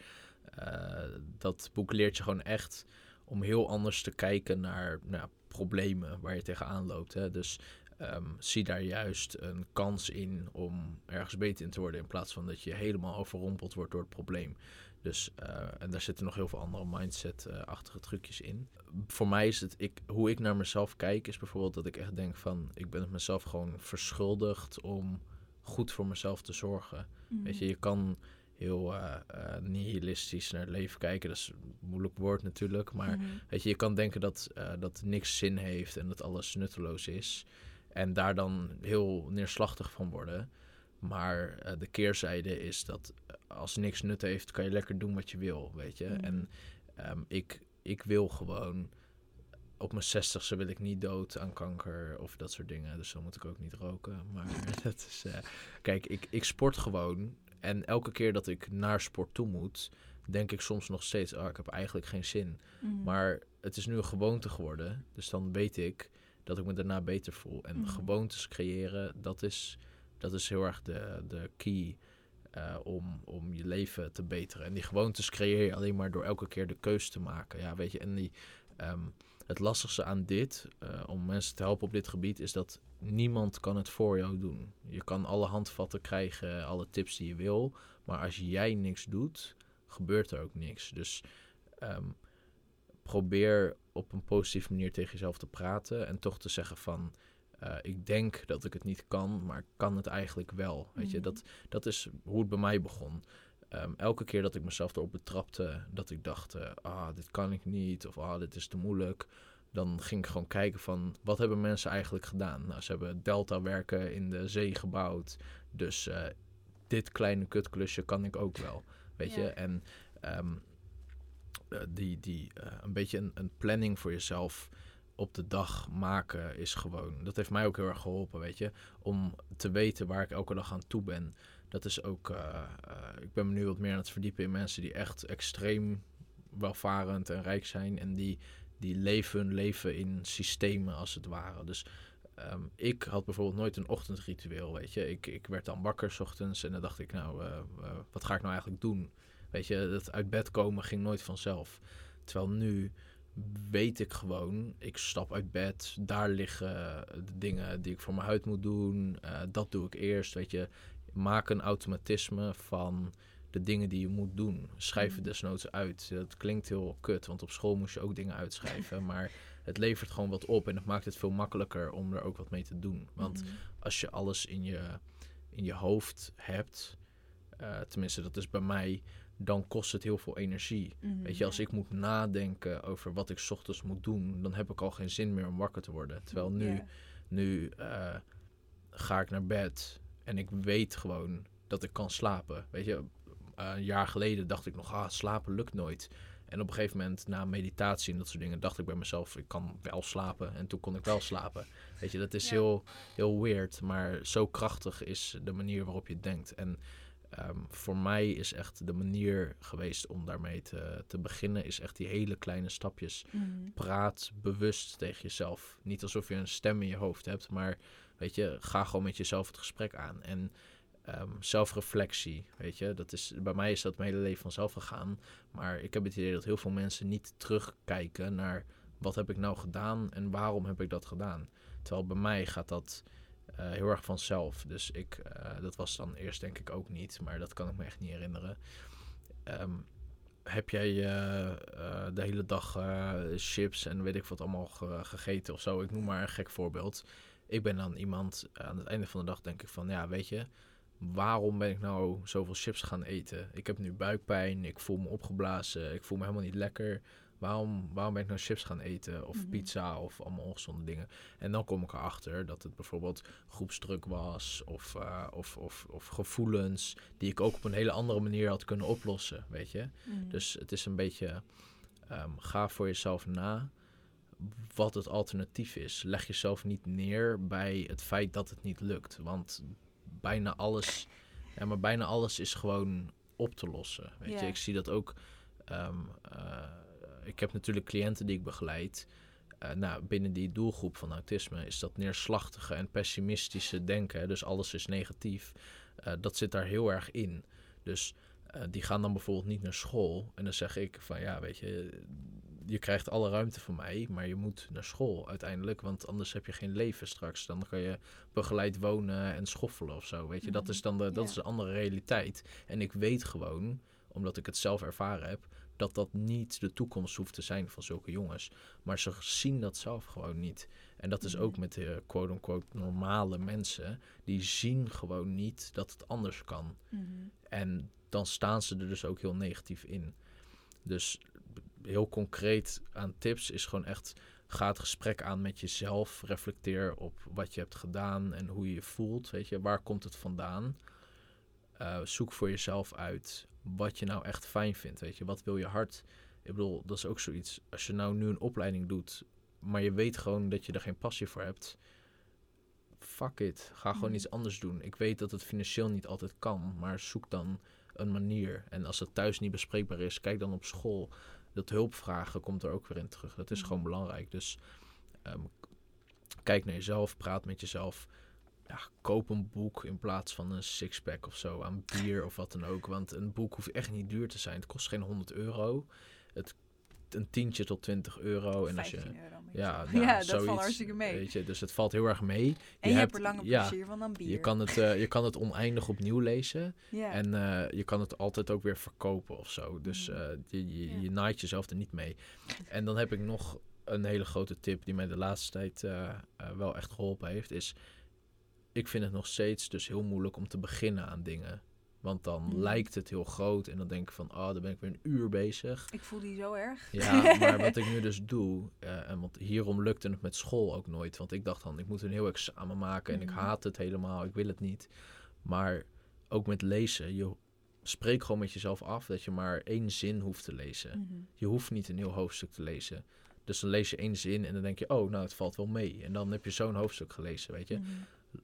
eh, dat boek leert je gewoon echt om heel anders te kijken naar nou, problemen waar je tegenaan loopt. Hè. Dus ehm, zie daar juist een kans in om ergens beter in te worden in plaats van dat je helemaal overrompeld wordt door het probleem. Dus, eh, en daar zitten nog heel veel andere mindset-achtige trucjes in. Voor mij is het, ik, hoe ik naar mezelf kijk, is bijvoorbeeld dat ik echt denk van, ik ben het mezelf gewoon verschuldigd om goed voor mezelf te zorgen. mhm. Weet je, je kan heel eh, eh, nihilistisch naar het leven kijken. Dat is een moeilijk woord natuurlijk, maar Mhm. Weet je, je kan denken dat, eh, dat niks zin heeft en dat alles nutteloos is. En daar dan heel neerslachtig van worden. Maar eh, de keerzijde is dat eh, als niks nut heeft, kan je lekker doen wat je wil, weet je. Mhm. En ehm, ik, ik wil gewoon... Op mijn zestigste wil ik niet dood aan kanker of dat soort dingen. Dus dan moet ik ook niet roken. Maar [LAUGHS] dat is... eh, kijk, ik, ik sport gewoon. En elke keer dat ik naar sport toe moet... denk ik soms nog steeds... Oh, ik heb eigenlijk geen zin. Mhm. Maar het is nu een gewoonte geworden. Dus dan weet ik dat ik me daarna beter voel. En Mhm. gewoontes creëren, dat is, dat is heel erg de, de key eh, om, om je leven te beteren. En die gewoontes creëer je alleen maar door elke keer de keus te maken. Ja, weet je, en die, ehm, het lastigste aan dit, eh, om mensen te helpen op dit gebied, is dat niemand kan het voor jou doen. Je kan alle handvatten krijgen, alle tips die je wil. Maar als jij niks doet, gebeurt er ook niks. Dus ehm, probeer op een positieve manier tegen jezelf te praten en toch te zeggen van eh, ik denk dat ik het niet kan, maar kan het eigenlijk wel. Weet je, Mhm. dat, dat is hoe het bij mij begon. Ehm, elke keer dat ik mezelf erop betrapte, dat ik dacht, eh, ah, dit kan ik niet, of ah, dit is te moeilijk, dan ging ik gewoon kijken van, wat hebben mensen eigenlijk gedaan? Nou, ze hebben delta-werken in de zee gebouwd, dus eh, dit kleine kutklusje kan ik ook wel, weet Ja. je? En ehm, eh, die, die een beetje een, een planning voor jezelf op de dag maken is gewoon. Dat heeft mij ook heel erg geholpen, weet je. Om te weten waar ik elke dag aan toe ben. Dat is ook. eh, eh, ik ben me nu wat meer aan het verdiepen in mensen die echt extreem welvarend en rijk zijn. En die, die leven hun leven in systemen als het ware. Dus ehm, ik had bijvoorbeeld nooit een ochtendritueel, weet je. Ik, ik werd dan wakker 's ochtends en dan dacht ik, nou, eh, wat ga ik nou eigenlijk doen? Weet je, dat uit bed komen ging nooit vanzelf. Terwijl nu weet ik gewoon, ik stap uit bed, daar liggen de dingen die ik voor mijn huid moet doen. eh, dat doe ik eerst, weet je. Maak een automatisme van de dingen die je moet doen. Schrijf het Mhm. desnoods uit. Dat klinkt heel kut, want op school moest je ook dingen uitschrijven. [LAUGHS] maar het levert gewoon wat op en het maakt het veel makkelijker om er ook wat mee te doen. Want Mhm. als je alles in je, in je hoofd hebt, eh, tenminste dat is bij mij, dan kost het heel veel energie. Mhm. Weet je, als ik moet nadenken over wat ik 's ochtends moet doen, dan heb ik al geen zin meer om wakker te worden. Terwijl nu, nu eh, ga ik naar bed en ik weet gewoon dat ik kan slapen. Weet je, eh, een jaar geleden dacht ik nog, ah, slapen lukt nooit. En op een gegeven moment, na meditatie en dat soort dingen, dacht ik bij mezelf, ik kan wel slapen. En toen kon ik wel slapen. Weet je, dat is Ja. heel, heel weird, maar zo krachtig is de manier waarop je denkt. En ehm, voor mij is echt de manier geweest om daarmee te, te beginnen, is echt die hele kleine stapjes Mhm. praat bewust tegen jezelf. Niet alsof je een stem in je hoofd hebt, maar weet je, ga gewoon met jezelf het gesprek aan. En ehm, zelfreflectie, weet je, dat is, bij mij is dat mijn hele leven vanzelf gegaan. Maar ik heb het idee dat heel veel mensen niet terugkijken naar wat heb ik nou gedaan en waarom heb ik dat gedaan. Terwijl bij mij gaat dat eh, heel erg vanzelf. Dus ik, eh, dat was dan eerst denk ik ook niet, maar dat kan ik me echt niet herinneren. Ehm, heb jij eh, de hele dag chips en weet ik wat allemaal ge- gegeten of zo? Ik noem maar een gek voorbeeld. Ik ben dan iemand, aan het einde van de dag denk ik van, ja, weet je, waarom ben ik nou zoveel chips gaan eten? Ik heb nu buikpijn, ik voel me opgeblazen, ik voel me helemaal niet lekker. Waarom, waarom ben ik nou chips gaan eten? Of Mhm. pizza of allemaal ongezonde dingen. En dan kom ik erachter dat het bijvoorbeeld groepsdruk was. Of, eh, of, of, of gevoelens die ik ook op een hele andere manier had kunnen oplossen, weet je. Mhm. Dus het is een beetje, ehm, ga voor jezelf na wat het alternatief is. Leg jezelf niet neer bij het feit dat het niet lukt. Want bijna alles, ja, maar bijna alles is gewoon op te lossen. Weet je, ik zie dat ook. ehm, eh, ik heb natuurlijk cliënten die ik begeleid. Eh, nou, binnen die doelgroep van autisme is dat neerslachtige en pessimistische denken. Dus alles is negatief. eh, dat zit daar heel erg in. Dus eh, die gaan dan bijvoorbeeld niet naar school. En dan zeg ik van ja, weet je, je krijgt alle ruimte van mij, maar je moet naar school uiteindelijk. Want anders heb je geen leven straks. Dan kan je begeleid wonen en schoffelen of zo. Weet je, dat Mhm. is dan de, dat is de andere realiteit. En ik weet gewoon, omdat ik het zelf ervaren heb, dat dat niet de toekomst hoeft te zijn van zulke jongens. Maar ze zien dat zelf gewoon niet. En dat is ook met de quote-unquote normale mensen. Die zien gewoon niet dat het anders kan. Mhm. En dan staan ze er dus ook heel negatief in. Dus heel concreet aan tips is gewoon echt... Ga het gesprek aan met jezelf. Reflecteer op wat je hebt gedaan en hoe je je voelt. Weet je, waar komt het vandaan? Eh, zoek voor jezelf uit wat je nou echt fijn vindt. Weet je, wat wil je hart? Ik bedoel, dat is ook zoiets. Als je nou nu een opleiding doet, maar je weet gewoon dat je er geen passie voor hebt. Fuck it. Ga gewoon Mhm. iets anders doen. Ik weet dat het financieel niet altijd kan, maar zoek dan een manier. En als het thuis niet bespreekbaar is, kijk dan op school. Dat hulpvragen komt er ook weer in terug. Dat is Mhm. gewoon belangrijk. Dus ehm, kijk naar jezelf, praat met jezelf. Ja, koop een boek in plaats van een sixpack of zo aan bier of wat dan ook. Want een boek hoeft echt niet duur te zijn. Het kost geen 100 euro. Het, een tientje tot 20 euro. En als je, 15 euro. moet je ja, nou, [LAUGHS] ja, dat zoiets, valt hartstikke mee. Weet je, dus het valt heel erg mee. en je, hebt hebt- er ja, plezier van dan bier. Je kan, het, eh, je kan het oneindig opnieuw lezen. ja. En eh, je kan het altijd ook weer verkopen of zo. Dus eh, je, je, je naait jezelf er niet mee. En dan heb ik nog een hele grote tip die mij de laatste tijd wel echt geholpen heeft. Is ik vind het nog steeds dus heel moeilijk om te beginnen aan dingen. Want dan Mhm. lijkt het heel groot en dan denk ik van, oh, dan ben ik weer een uur bezig. Ik voel die zo erg. Ja, [LAUGHS] maar wat ik nu dus doe, eh, en want hierom lukte het met school ook nooit. Want ik dacht dan, ik moet een heel examen maken en ik Mhm. haat het helemaal, ik wil het niet. Maar ook met lezen, je spreek gewoon met jezelf af dat je maar één zin hoeft te lezen. Mhm. Je hoeft niet een heel hoofdstuk te lezen. Dus dan lees je één zin en dan denk je, oh, nou, het valt wel mee. En dan heb je zo'n hoofdstuk gelezen, weet je. Mhm.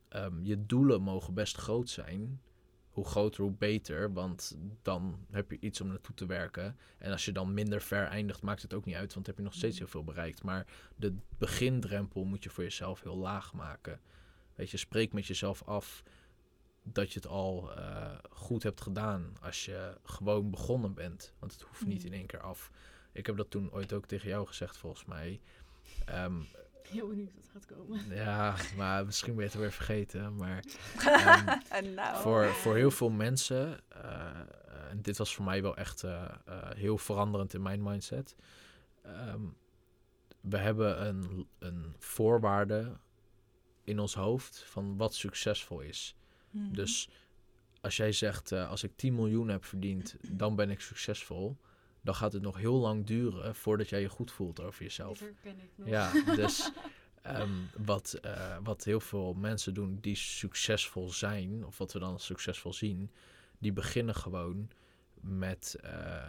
Ehm, je doelen mogen best groot zijn. Hoe groter, hoe beter. Want dan heb je iets om naartoe te werken. En als je dan minder ver eindigt, maakt het ook niet uit. Want dan heb je nog steeds heel veel bereikt. Maar de begindrempel moet je voor jezelf heel laag maken. Weet je, spreek met jezelf af dat je het al eh, goed hebt gedaan. Als je gewoon begonnen bent. Want het hoeft niet Mhm. in één keer af. Ik heb dat toen ooit ook tegen jou gezegd, volgens mij. Ehm, [LAUGHS] Heel benieuwd wat gaat komen. ja, maar misschien ben je het weer vergeten. Maar [LAUGHS] ehm, nou. voor, voor heel veel mensen, eh, en dit was voor mij wel echt eh, eh, heel veranderend in mijn mindset. Ehm, we hebben een, een voorwaarde in ons hoofd van wat succesvol is. Mhm. Dus als jij zegt, als ik 10 miljoen heb verdiend, dan ben ik succesvol. Dan gaat het nog heel lang duren voordat jij je goed voelt over jezelf. Dit herken ik nog. Ja, [LAUGHS] dus ehm, wat, eh, wat heel veel mensen doen die succesvol zijn, of wat we dan als succesvol zien, die beginnen gewoon met eh,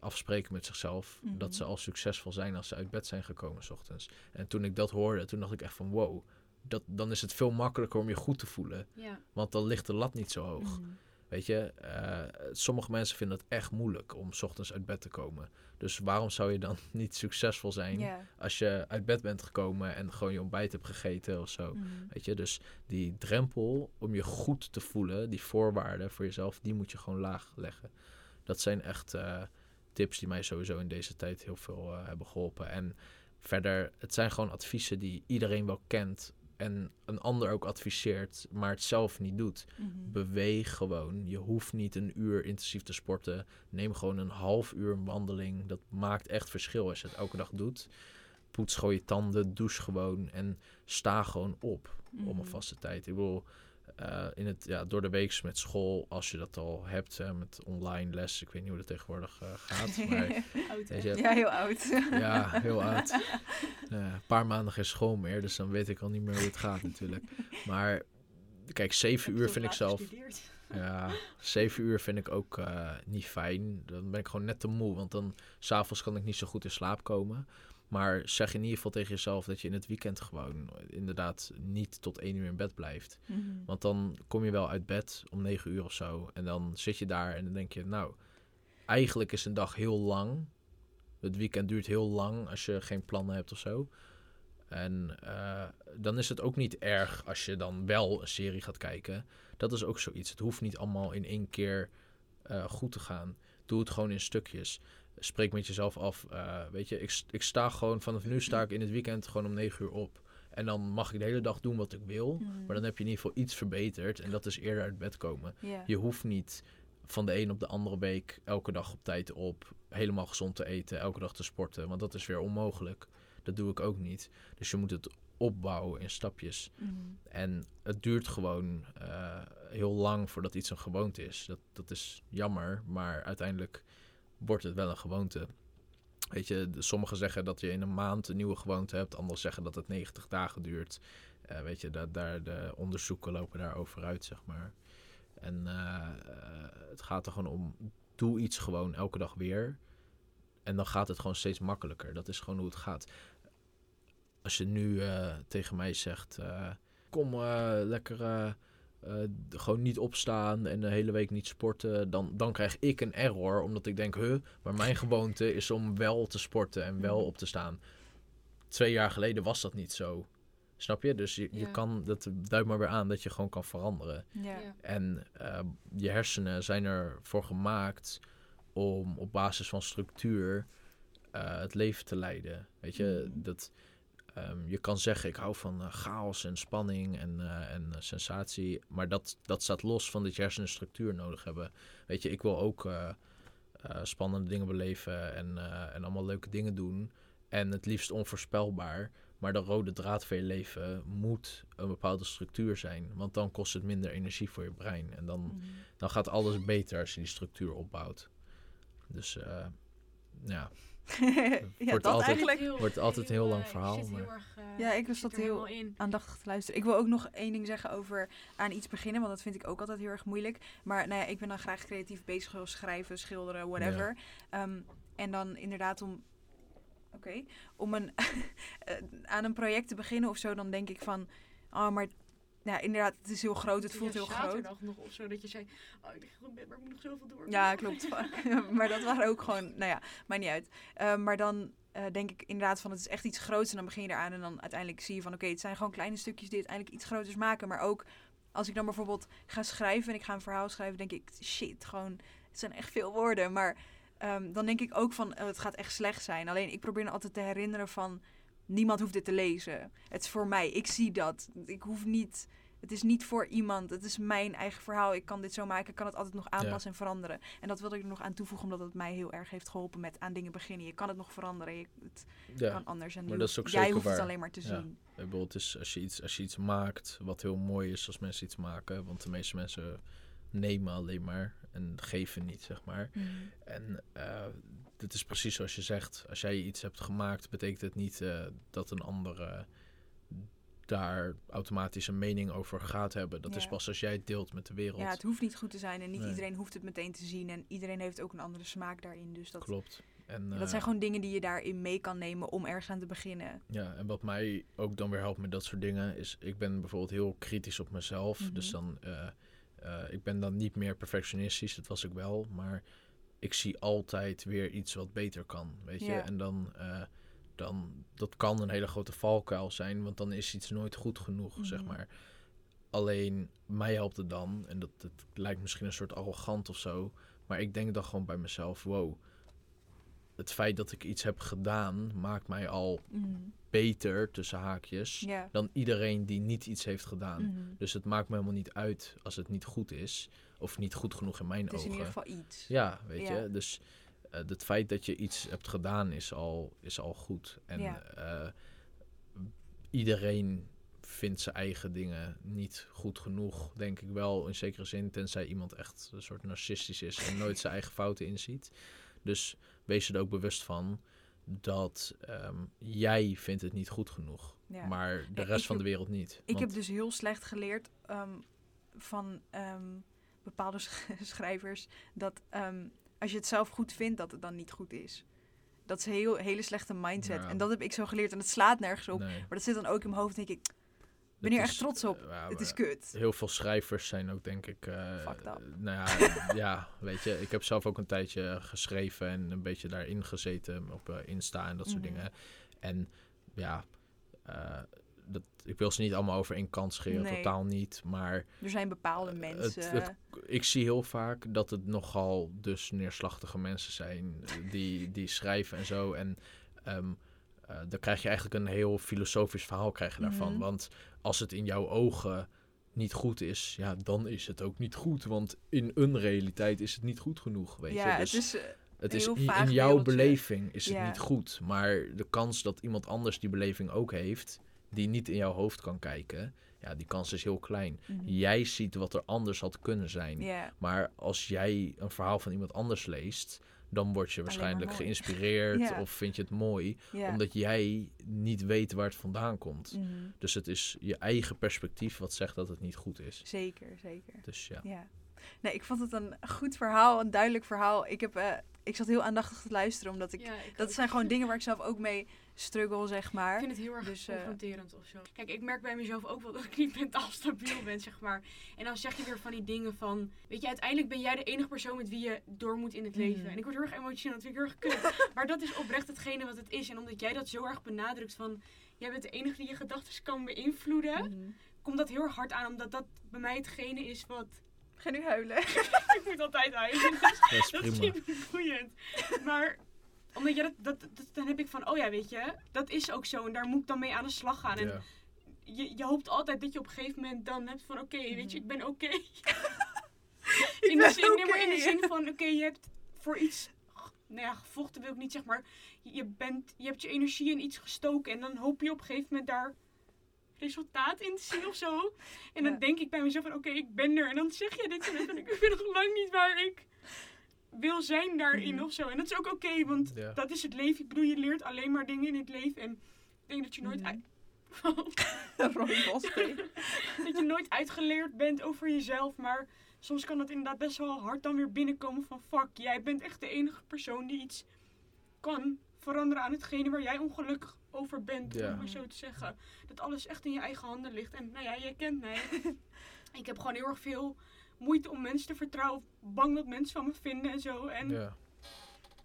afspreken met zichzelf Mhm. dat ze al succesvol zijn als ze uit bed zijn gekomen s ochtends. En toen ik dat hoorde, toen dacht ik echt van wow, dat, dan is het veel makkelijker om je goed te voelen. Ja. Want dan ligt de lat niet zo hoog. Mhm. Weet je, eh, sommige mensen vinden het echt moeilijk om 's ochtends uit bed te komen. Dus waarom zou je dan [LAUGHS] niet succesvol zijn als je uit bed bent gekomen en gewoon je ontbijt hebt gegeten of zo? Mhm. Weet je, dus die drempel om je goed te voelen, die voorwaarden voor jezelf, die moet je gewoon laag leggen. Dat zijn echt eh, tips die mij sowieso in deze tijd heel veel eh, hebben geholpen. En verder, het zijn gewoon adviezen die iedereen wel kent en een ander ook adviseert, maar het zelf niet doet. Mhm. Beweeg gewoon. Je hoeft niet een uur intensief te sporten. Neem gewoon een half uur wandeling. Dat maakt echt verschil als je het elke dag doet. Poets gewoon je tanden, douche gewoon en sta gewoon op om een Mhm. vaste tijd. Ik bedoel, eh, in het, ja, door de week met school, als je dat al hebt, hè, met online les. Ik weet niet hoe dat tegenwoordig eh, gaat, [LAUGHS] maar Oud, hè? weet je, Ja, heel oud. [LAUGHS] ja, heel oud. Ja, [LAUGHS] een paar maanden geen school meer, dus dan weet ik al niet meer hoe het gaat natuurlijk. Maar kijk, zeven uur vind ik zelf... gestudeerd? Ja, zeven uur vind ik ook eh, niet fijn. Dan ben ik gewoon net te moe, want dan s'avonds kan ik niet zo goed in slaap komen. Maar zeg in ieder geval tegen jezelf dat je in het weekend gewoon inderdaad niet tot één uur in bed blijft. Mhm. Want dan kom je wel uit bed om negen uur of zo. En dan zit je daar en dan denk je, nou, eigenlijk is een dag heel lang. Het weekend duurt heel lang als je geen plannen hebt of zo. En eh, dan is het ook niet erg als je dan wel een serie gaat kijken. Dat is ook zoiets. Het hoeft niet allemaal in één keer eh, goed te gaan. Doe het gewoon in stukjes. Spreek met jezelf af. eh, weet je, ik, ik sta gewoon vanaf nu sta ik in het weekend gewoon om negen uur op. En dan mag ik de hele dag doen wat ik wil. Mhm. Maar dan heb je in ieder geval iets verbeterd. En dat is eerder uit bed komen. Je hoeft niet van de een op de andere week elke dag op tijd op. Helemaal gezond te eten. Elke dag te sporten. Want dat is weer onmogelijk. Dat doe ik ook niet. Dus je moet het opbouwen in stapjes. Mhm. En het duurt gewoon eh, heel lang voordat iets een gewoonte is. Dat, dat is jammer, maar uiteindelijk wordt het wel een gewoonte. Weet je, sommigen zeggen dat je in een maand een nieuwe gewoonte hebt. Anderen zeggen dat het 90 dagen duurt. Eh, weet je, daar, de onderzoeken lopen daarover uit, zeg maar. En eh, eh, het gaat er gewoon om, doe iets gewoon elke dag weer. En dan gaat het gewoon steeds makkelijker. Dat is gewoon hoe het gaat. Als je nu tegen mij zegt, kom lekker eh, gewoon niet opstaan en de hele week niet sporten, dan, dan krijg ik een error. Omdat ik denk, huh, maar mijn [LAUGHS] gewoonte is om wel te sporten en wel Mhm. op te staan. Twee jaar geleden was dat niet zo. Snap je? Dus je, je Ja. kan, dat duidt maar weer aan dat je gewoon kan veranderen. Ja. Ja. En eh, je hersenen zijn ervoor gemaakt om op basis van structuur eh, het leven te leiden. Weet je, Mhm. dat, ehm, je kan zeggen ik hou van eh, chaos en spanning en, eh, en eh, sensatie, maar dat, dat staat los van dat je hersenen structuur nodig hebben. Weet je, ik wil ook spannende dingen beleven en, en allemaal leuke dingen doen. En het liefst onvoorspelbaar. Maar de rode draad van je leven moet een bepaalde structuur zijn. Want dan kost het minder energie voor je brein. En dan, Mhm. dan gaat alles beter als je die structuur opbouwt. Dus ja, [LAUGHS] ja, Wordt dat altijd- eigenlijk wordt altijd een heel lang verhaal, heel erg, eh, Ja, ik was dat heel- aandachtig te luisteren. Ik wil ook nog één ding zeggen over aan iets beginnen, want dat vind ik ook altijd heel erg moeilijk. Maar nou ja, ik ben dan graag creatief bezig, zoals schrijven, schilderen, whatever. Ehm, en dan inderdaad om, oké, om een, [LAUGHS] eh, aan een project te beginnen of zo, dan denk ik van, oh, maar ja, inderdaad, het is heel groot, het voelt Ja, heel groot. zaterdag nog of zo, dat je zei, oh, ik lig goed in bed, maar ik moet nog zoveel door. Ja, klopt. [LAUGHS] maar dat waren ook gewoon, nou ja, maakt niet uit. Eh, maar dan eh, denk ik inderdaad van het is echt iets groots. En dan begin je eraan en dan uiteindelijk zie je van oké, het zijn gewoon kleine stukjes die uiteindelijk iets groters maken. Maar ook als ik dan bijvoorbeeld ga schrijven en ik ga een verhaal schrijven, denk ik, shit, gewoon, het zijn echt veel woorden. Maar ehm, dan denk ik ook van, eh, het gaat echt slecht zijn. Alleen ik probeer me altijd te herinneren van, niemand hoeft dit te lezen. Het is voor mij, ik zie dat. Ik hoef niet, het is niet voor iemand. Het is mijn eigen verhaal. Ik kan dit zo maken, ik kan het altijd nog aanpassen en veranderen. En dat wilde ik er nog aan toevoegen, omdat het mij heel erg heeft geholpen met aan dingen beginnen. Je kan het nog veranderen, je, het ja. kan anders. En maar dat is ook jij hoeft het alleen maar te Ja. zien. Bijvoorbeeld is als je, iets, als je iets maakt wat heel mooi is als mensen iets maken. Want de meeste mensen nemen alleen maar en geven niet, zeg maar. En eh dit is precies zoals je zegt. Als jij iets hebt gemaakt, betekent het niet eh, dat een ander eh, daar automatisch een mening over gaat hebben. Dat is pas als jij het deelt met de wereld. Ja, het hoeft niet goed te zijn en niet Nee. iedereen hoeft het meteen te zien. En iedereen heeft ook een andere smaak daarin. Dus dat, Klopt. En, dat eh, zijn gewoon dingen die je daarin mee kan nemen om ergens aan te beginnen. Ja, en wat mij ook dan weer helpt met dat soort dingen is, ik ben bijvoorbeeld heel kritisch op mezelf. Mhm. Dus dan, eh, eh, ik ben dan niet meer perfectionistisch, dat was ik wel, maar ik zie altijd weer iets wat beter kan, weet je. Ja. En dan, eh, dan, dat kan een hele grote valkuil zijn, want dan is iets nooit goed genoeg, zeg Mhm. maar. Alleen, mij helpt het dan, en dat, dat lijkt misschien een soort arrogant of zo, maar ik denk dan gewoon bij mezelf, wow, het feit dat ik iets heb gedaan maakt mij al Mhm. beter, tussen haakjes, dan iedereen die niet iets heeft gedaan. Mhm. Dus het maakt me helemaal niet uit als het niet goed is. Of niet goed genoeg in mijn Het is in ogen. ieder geval iets. Ja, weet je. Dus eh, het feit dat je iets hebt gedaan is al, is al goed. En eh, iedereen vindt zijn eigen dingen niet goed genoeg, denk ik wel. In zekere zin, tenzij iemand echt een soort narcistisch is en nooit zijn eigen fouten inziet. Dus wees er ook bewust van dat ehm, jij vindt het niet goed genoeg. Ja. Maar de rest ik van de wereld niet. Ik Want- heb dus heel slecht geleerd ehm, van ehm, bepaalde sch- [LAUGHS] schrijvers dat als je het zelf goed vindt, dat het dan niet goed is. Dat is een heel, hele slechte mindset. Ja. En dat heb ik zo geleerd en het slaat nergens op. nee, Maar dat zit dan ook in mijn hoofd. denk ik, ben hier echt trots op. eh, ja, het is kut. Heel veel schrijvers zijn ook, denk ik. eh, Fucked up. Nou ja, [LAUGHS] ja, weet je, ik heb zelf ook een tijdje geschreven en een beetje daarin gezeten op eh, Insta en dat soort Mhm. dingen. En ja, dat, ik wil ze niet allemaal over één kant scheren, Nee. totaal niet. Maar Er zijn bepaalde mensen. Het- ik zie heel vaak dat het nogal dus neerslachtige mensen zijn die, die schrijven en zo. En ehm, eh, dan krijg je eigenlijk een heel filosofisch verhaal krijg je daarvan. Mhm. Want als het in jouw ogen niet goed is, ja, dan is het ook niet goed. Want in een realiteit is het niet goed genoeg, weet ja, je. Dus het is... eh, het is heel i- vaag in jouw wereldje. beleving is het niet goed. Maar de kans dat iemand anders die beleving ook heeft, die niet in jouw hoofd kan kijken, ja, die kans is heel klein. mhm. Jij ziet wat er anders had kunnen zijn. Maar als jij een verhaal van iemand anders leest, dan word je waarschijnlijk geïnspireerd Ja. of vind je het mooi, ja. omdat jij niet weet waar het vandaan komt. Mhm. Dus het is je eigen perspectief wat zegt dat het niet goed is. Zeker, zeker. Dus ja. Ja. Nee, ik vond het een goed verhaal, een duidelijk verhaal. Ik, heb, eh, ik zat heel aandachtig te luisteren, omdat ik... Ja, ik Dat ook. zijn gewoon dingen waar ik zelf ook mee struggle, zeg maar. Ik vind het heel erg Dus, eh, confronterend of zo. Kijk, ik merk bij mezelf ook wel dat ik niet mentaal stabiel ben, zeg maar. En dan zeg je weer van die dingen van... Weet je, uiteindelijk ben jij de enige persoon met wie je door moet in het leven. Mhm. En ik word heel erg emotioneel, dat vind ik heel erg kut. [LAUGHS] maar dat is oprecht hetgene wat het is. En omdat jij dat zo erg benadrukt van... Jij bent de enige die je gedachten kan beïnvloeden. Mhm. Komt dat heel erg hard aan, omdat dat bij mij hetgene is wat... Ga nu huilen. [LAUGHS] ik moet altijd huilen. [LAUGHS] Dat is Dat is prima. niet boeiend. Maar omdat je dat, dat, dat- dan heb ik van, oh ja, weet je, dat is ook zo. En daar moet ik dan mee aan de slag gaan. En Ja. je, je hoopt altijd dat je op een gegeven moment dan hebt van, oké, weet je, ik ben oké. [LAUGHS] [LAUGHS] Ik in, de ben zin, nee, maar in de oké. zin van, oké, je hebt voor iets, nou ja, gevochten wil ik niet zeg maar. Je, bent, je hebt je energie in iets gestoken. En dan hoop je op een gegeven moment daar resultaat in te zien of zo. En dan Ja. denk ik bij mezelf van, oké, ik ben er. En dan zeg je dit en dat. En ik ben nog lang niet waar ik wil zijn daarin Mhm. of zo. En dat is ook oké, want Ja. dat is het leven. Ik bedoel, je leert alleen maar dingen in het leven. En ik denk dat je nooit, [LAUGHS] Bosbeek. [LAUGHS] dat je nooit uitgeleerd bent over jezelf. Maar soms kan dat inderdaad best wel hard dan weer binnenkomen van... Fuck, jij bent echt de enige persoon die iets kan veranderen aan hetgene waar jij ongelukkig over bent. Om maar zo te zeggen. Dat alles echt in je eigen handen ligt. En nou ja, jij kent mij. [LAUGHS] ik heb gewoon heel erg veel moeite om mensen te vertrouwen. Of bang dat mensen van me vinden en zo. En Ja.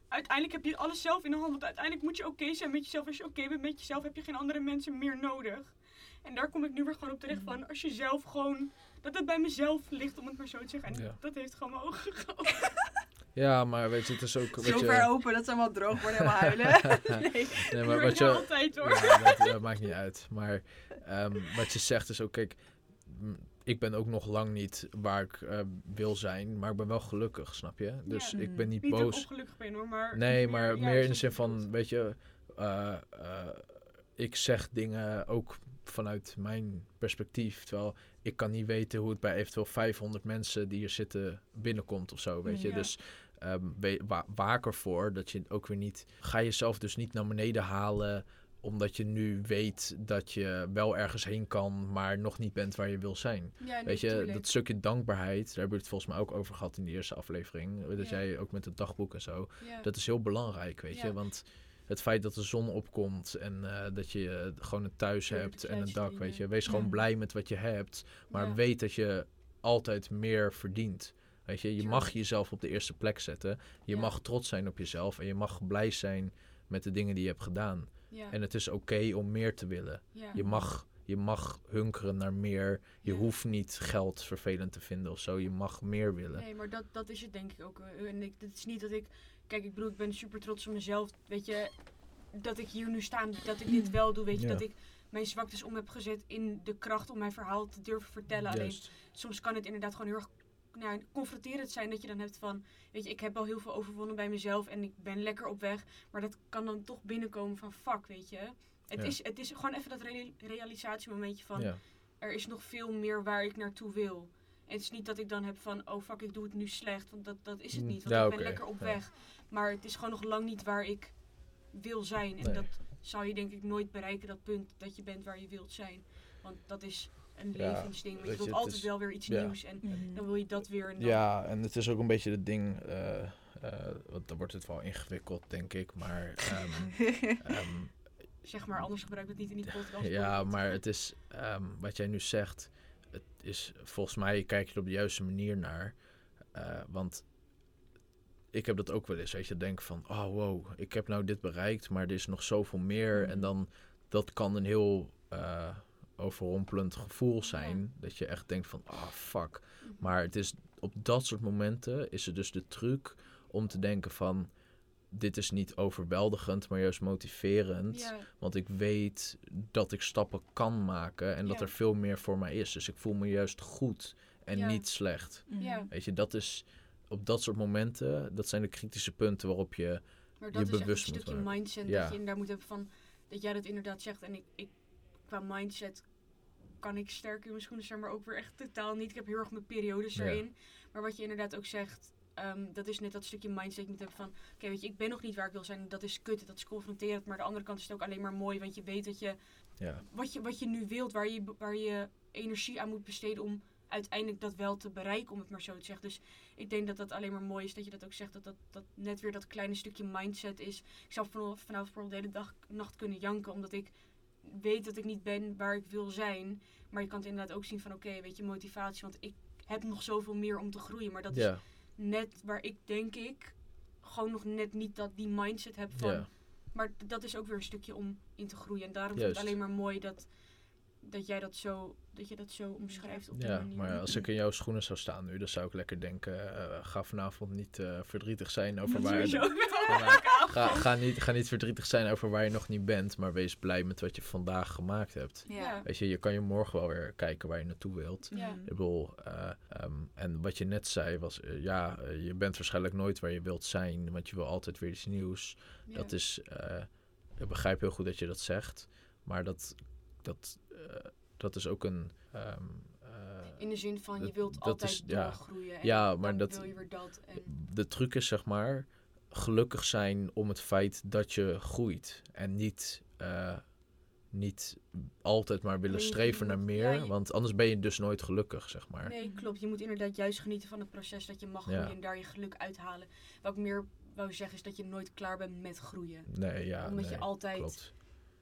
uiteindelijk heb je alles zelf in de hand. Want uiteindelijk moet je oké zijn met jezelf. Als je oké bent met jezelf, heb je geen andere mensen meer nodig. En daar kom ik nu weer gewoon op terecht van. Als je zelf gewoon... Dat het bij mezelf ligt, om het maar zo te zeggen. En Ja. dat heeft gewoon mijn ogen geopend. [LAUGHS] ja, maar weet je, het is ook... Weet Zo je, ver open dat ze allemaal droog worden, helemaal huilen. [LAUGHS] nee. [LAUGHS] nee, Maar wat je, altijd hoor. Ja, dat, dat maakt niet uit. Maar ehm, wat je zegt is ook, kijk, ik ben ook nog lang niet waar ik eh, wil zijn, maar ik ben wel gelukkig, snap je? Dus Ja. ik ben niet Niet boos. ongelukkig ben hoor, maar... Nee, maar ja, meer in de zin van, weet je, eh, eh, ik zeg dingen ook vanuit mijn perspectief. Terwijl ik kan niet weten hoe het bij eventueel 500 mensen die hier zitten binnenkomt of zo, weet je. Ja. Dus ehm, wa- waak ervoor dat je ook weer niet... Ga jezelf dus niet naar beneden halen omdat je nu weet dat je wel ergens heen kan, maar nog niet bent waar je wil zijn. Ja, Weet je, tuurlijk. dat stukje dankbaarheid, daar hebben we het volgens mij ook over gehad in de eerste aflevering. Dat Ja. jij ook met het dagboek en zo. Ja. Dat is heel belangrijk, weet je. Want het feit dat de zon opkomt en eh, dat je eh, gewoon een thuis hebt en een dak, weet je. Wees gewoon blij met wat je hebt. Maar weet dat je altijd meer verdient. Weet je, je mag jezelf op de eerste plek zetten. Je mag trots zijn op jezelf en je mag blij zijn met de dingen die je hebt gedaan. Ja. En het is oké om meer te willen. ja. Je mag je mag hunkeren naar meer. Je Ja. hoeft niet geld vervelend te vinden of zo. Je mag meer willen. Nee, maar dat, dat is het denk ik ook. eh, En ik, het is niet dat ik... Kijk, ik bedoel, ik ben super trots op mezelf. Weet je, dat ik hier nu sta, dat ik dit wel doe. Weet je, dat ik mijn zwaktes om heb gezet in de kracht om mijn verhaal te durven vertellen. Alleen soms kan het inderdaad gewoon heel erg nou, confronterend zijn dat je dan hebt van, weet je, ik heb al heel veel overwonnen bij mezelf en ik ben lekker op weg, maar dat kan dan toch binnenkomen van fuck, weet je. Het, Ja. is, het is gewoon even dat reali- realisatiemomentje van, Ja. er is nog veel meer waar ik naartoe wil. En het is niet dat ik dan heb van, oh fuck, ik doe het nu slecht, want dat, dat is het Mm, niet, want ja, ik ben lekker op weg. Maar het is gewoon nog lang niet waar ik wil zijn. En Nee. dat zal je denk ik nooit bereiken, dat punt dat je bent waar je wilt zijn. Want dat is een Ja, levensding. Want je wilt altijd is- wel weer iets ja. nieuws. En Mhm. dan wil je dat weer. En dan, Ja, en het is ook een beetje het ding, eh, eh, want dan wordt het wel ingewikkeld, denk ik. Maar ehm, [LAUGHS] ehm, Zeg maar, anders gebruik ik het niet in die podcast. ja, maar het is, ehm, wat jij nu zegt, het is, volgens mij kijk je er op de juiste manier naar. Eh, want ik heb dat ook wel eens, weet je, denk van, oh wow, ik heb nou dit bereikt, maar er is nog zoveel meer. Mhm. En dan, dat kan een heel eh, overrompelend gevoel zijn, dat je echt denkt van, ah fuck. Maar het is op dat soort momenten is het dus de truc om te denken van dit is niet overweldigend, maar juist motiverend. Ja, Want ik weet dat ik stappen kan maken en dat Ja. er veel meer voor mij is. Dus ik voel me juist goed en Ja. niet slecht. Mhm. Ja. Weet je, dat is op dat soort momenten, dat zijn de kritische punten waarop je. maar je dat is echt een bewust moet stukje worden. mindset Ja. dat je inderdaad moet hebben van. Dat jij dat inderdaad zegt. En ik, ik qua mindset kan ik sterk in mijn schoenen staan, maar ook weer echt totaal niet. Ik heb heel erg mijn periodes Ja. erin. Maar wat je inderdaad ook zegt, ehm, dat is net dat stukje mindset je moet hebben van... Oké, weet je, ik ben nog niet waar ik wil zijn. Dat is kut, dat is confronterend. Maar aan de andere kant is het ook alleen maar mooi. Want je weet dat je Ja, wat je, wat je nu wilt, waar je, waar je energie aan moet besteden om uiteindelijk dat wel te bereiken, om het maar zo te zeggen. Dus ik denk dat dat alleen maar mooi is dat je dat ook zegt, dat dat, dat net weer dat kleine stukje mindset is. Ik zou vanaf, vanavond bijvoorbeeld de hele dag, nacht kunnen janken, omdat ik weet dat ik niet ben waar ik wil zijn. Maar je kan het inderdaad ook zien van, oké, weet je, motivatie, want ik heb nog zoveel meer om te groeien. Maar dat is net waar ik, denk ik, gewoon nog net niet dat die mindset heb van... Maar dat is ook weer een stukje om in te groeien. En daarom Juist. vind ik het alleen maar mooi dat, dat jij dat zo, dat je dat zo omschrijft op die ja. manier. Maar als ik in jouw schoenen zou staan nu, dan zou ik lekker denken: eh, ga vanavond niet eh, verdrietig zijn over Dat waar. maar Ga, ga, niet, ga niet verdrietig zijn over waar je nog niet bent, maar wees blij met wat je vandaag gemaakt hebt. Ja. Weet je, je kan je morgen wel weer kijken waar je naartoe wilt. Ja. Ik bedoel, eh, ehm, en wat je net zei was, ja, je bent waarschijnlijk nooit waar je wilt zijn, want je wil altijd weer iets nieuws. Ja. Dat is, eh, ik begrijp heel goed dat je dat zegt, maar dat, dat, eh, dat is ook een, ehm, eh, In de zin van, je wilt dat altijd is- ja. doorgroeien. En Ja, maar dat- wil je weer dat. En, de truc is zeg maar gelukkig zijn om het feit dat je groeit en niet, eh, niet altijd maar willen streven naar meer, ja, je- want anders ben je dus nooit gelukkig, zeg maar. nee, klopt. Je moet inderdaad juist genieten van het proces dat je mag Ja. groeien en daar je geluk uithalen. Wat ik meer wou zeggen is dat je nooit klaar bent met groeien. Nee, ja, Omdat nee, je altijd... klopt.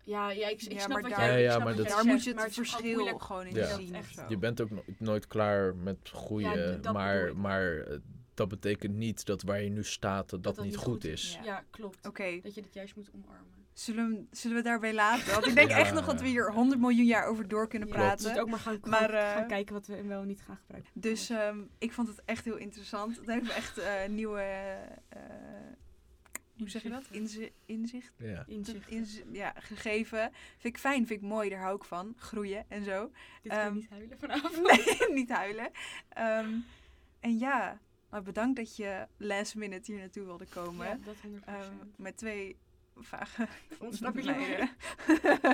Ja, ja, ik, ik Ja, snap maar wat daar- jij Ja, maar dat- Daar moet je maar het gewoon verschil gewoon in Ja. zien. Je bent ook no- nooit klaar met groeien, Ja, dat bedoel maar, maar eh, dat betekent niet dat waar je nu staat, dat dat, niet goed is. Ja. Ja, klopt. Oké, Dat je dit juist moet omarmen. zullen, we- zullen we het daarbij laten? Want ik denk [LAUGHS] Ja, echt nog dat we hier 100 miljoen jaar over door kunnen Ja, praten. we moeten ook maar gaan, Maar, gaan, gaan eh, kijken wat we wel niet gaan gebruiken. Dus ehm, ik vond het echt heel interessant. Het heeft me echt eh, nieuwe, eh, hoe zeg je dat? Inzi- inzicht Ja. Inzicht. inzi- ja, gegeven. Vind ik fijn, vind ik mooi, daar hou ik van. Groeien en zo. Dit kan je Ehm, niet huilen vanavond. [LAUGHS] Nee, niet huilen. Ehm, en ja, maar bedankt dat je last minute hier naartoe wilde komen. Ja, dat 100%. Ehm, met twee vage [LAUGHS] Ontsnappingen. [LAUGHS]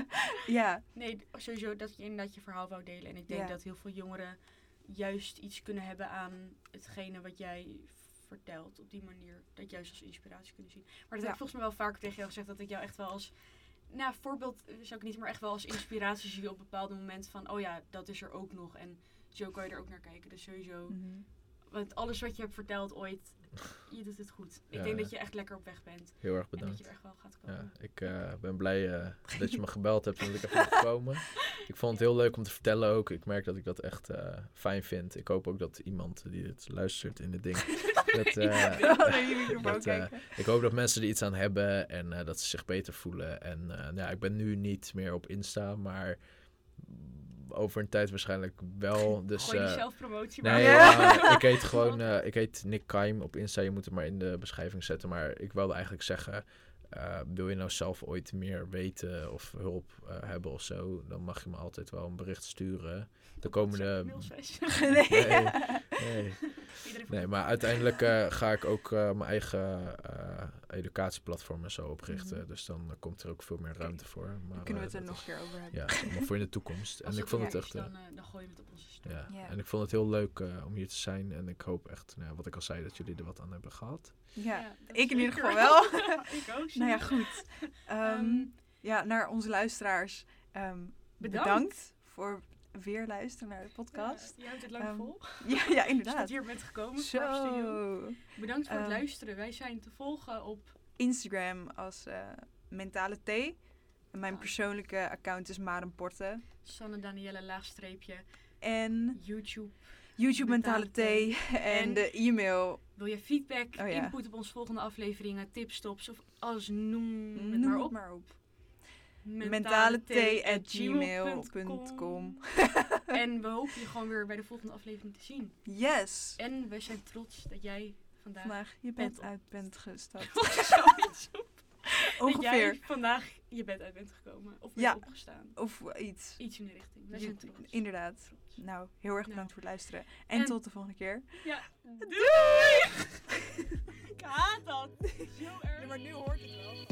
ja, Nee, sowieso dat je inderdaad je verhaal wou delen. En ik denk Ja. dat heel veel jongeren juist iets kunnen hebben aan hetgene wat jij vertelt. Op die manier. Dat juist als inspiratie kunnen zien. Maar dat heb ik volgens mij wel vaker tegen jou gezegd. Dat ik jou echt wel als... Nou, voorbeeld eh, zou ik niet, maar echt wel als inspiratie zie op bepaalde momenten van... Oh ja, dat is er ook nog. En zo kan je er ook naar kijken. Dus sowieso... Mhm. Want alles wat je hebt verteld ooit, je doet het goed. Ik Ja, denk ja. dat je echt lekker op weg bent. Heel erg En dat bedankt. je er echt wel gaat komen. Ja, ik eh, ben blij eh, [LAUGHS] dat je me gebeld hebt en dat ik even mag komen. Ik vond het heel leuk om te vertellen ook. Ik merk dat ik dat echt eh, fijn vind. Ik hoop ook dat iemand die dit luistert in dit ding... [LAUGHS] dat, [LAUGHS] eh, je [LAUGHS] dat, eh, ik hoop dat mensen er iets aan hebben en eh, dat ze zich beter voelen. En nou ja, ik ben nu niet meer op Insta, maar over een tijd waarschijnlijk wel. [LAUGHS] Dus, Gooi die eh, zelfpromotie Nee. Ja. ik heet gewoon, ik heet Nick Kaim op Insta. Je moet het maar in de beschrijving zetten. Maar ik wilde eigenlijk zeggen, wil je nou zelf ooit meer weten of hulp hebben of zo, dan mag je me altijd wel een bericht sturen. De komende... Nee, nee. Nee, maar uiteindelijk eh, ga ik ook eh, mijn eigen eh, educatieplatform en zo oprichten. Mhm. Dus dan komt er ook veel meer ruimte voor. Maar, Dan kunnen we het er nog een keer over hebben. Ja, allemaal voor in de toekomst. [LAUGHS] Als en ik vond het echt... dan, eh, dan gooien we het op onze story. ja. Ja. en ik vond het heel leuk eh, om hier te zijn. En ik hoop echt, nou, ja, wat ik al zei, dat jullie er wat aan hebben gehad. Ja, dat ik in ieder geval wel. ik [LAUGHS] ook. [LAUGHS] nou ja, goed. Ehm, Ehm, ja, naar onze luisteraars. ehm, Bedankt. bedankt. voor weer luisteren naar de podcast. Ja, je houdt het lang Ehm, vol. [LAUGHS] Ja, ja, Als je tot inderdaad. hier bent gekomen. Zo. Bedankt voor het Ehm, luisteren. Wij zijn te volgen op Instagram als eh, Mentale T. En mijn Ah. persoonlijke account is Maren Porten. Sanne Danielle laagstreepje. En YouTube. YouTube Mentale Mentale T. En En- de e-mail. Wil je feedback, Oh ja. input op onze volgende afleveringen, tips, stops of alles noem het Noem maar het op. maar op. mentaleT@gmail.com. [LAUGHS] En we hopen je gewoon weer bij de volgende aflevering te zien. Yes. En we zijn trots dat jij vandaag... Vandaag je bent bed op. uit bent gestapt. [LAUGHS] Zoiets op. Dat Ongeveer. jij vandaag je bed uit bent gekomen. Of bent Ja. opgestaan. Of iets. Iets in de richting. Zijn trots. Inderdaad. Trots. Nou, heel erg bedankt voor het luisteren. En, En- tot de volgende keer. Ja. Doei! [LAUGHS] Ik haat dat. Zo erg. maar nu hoort het wel.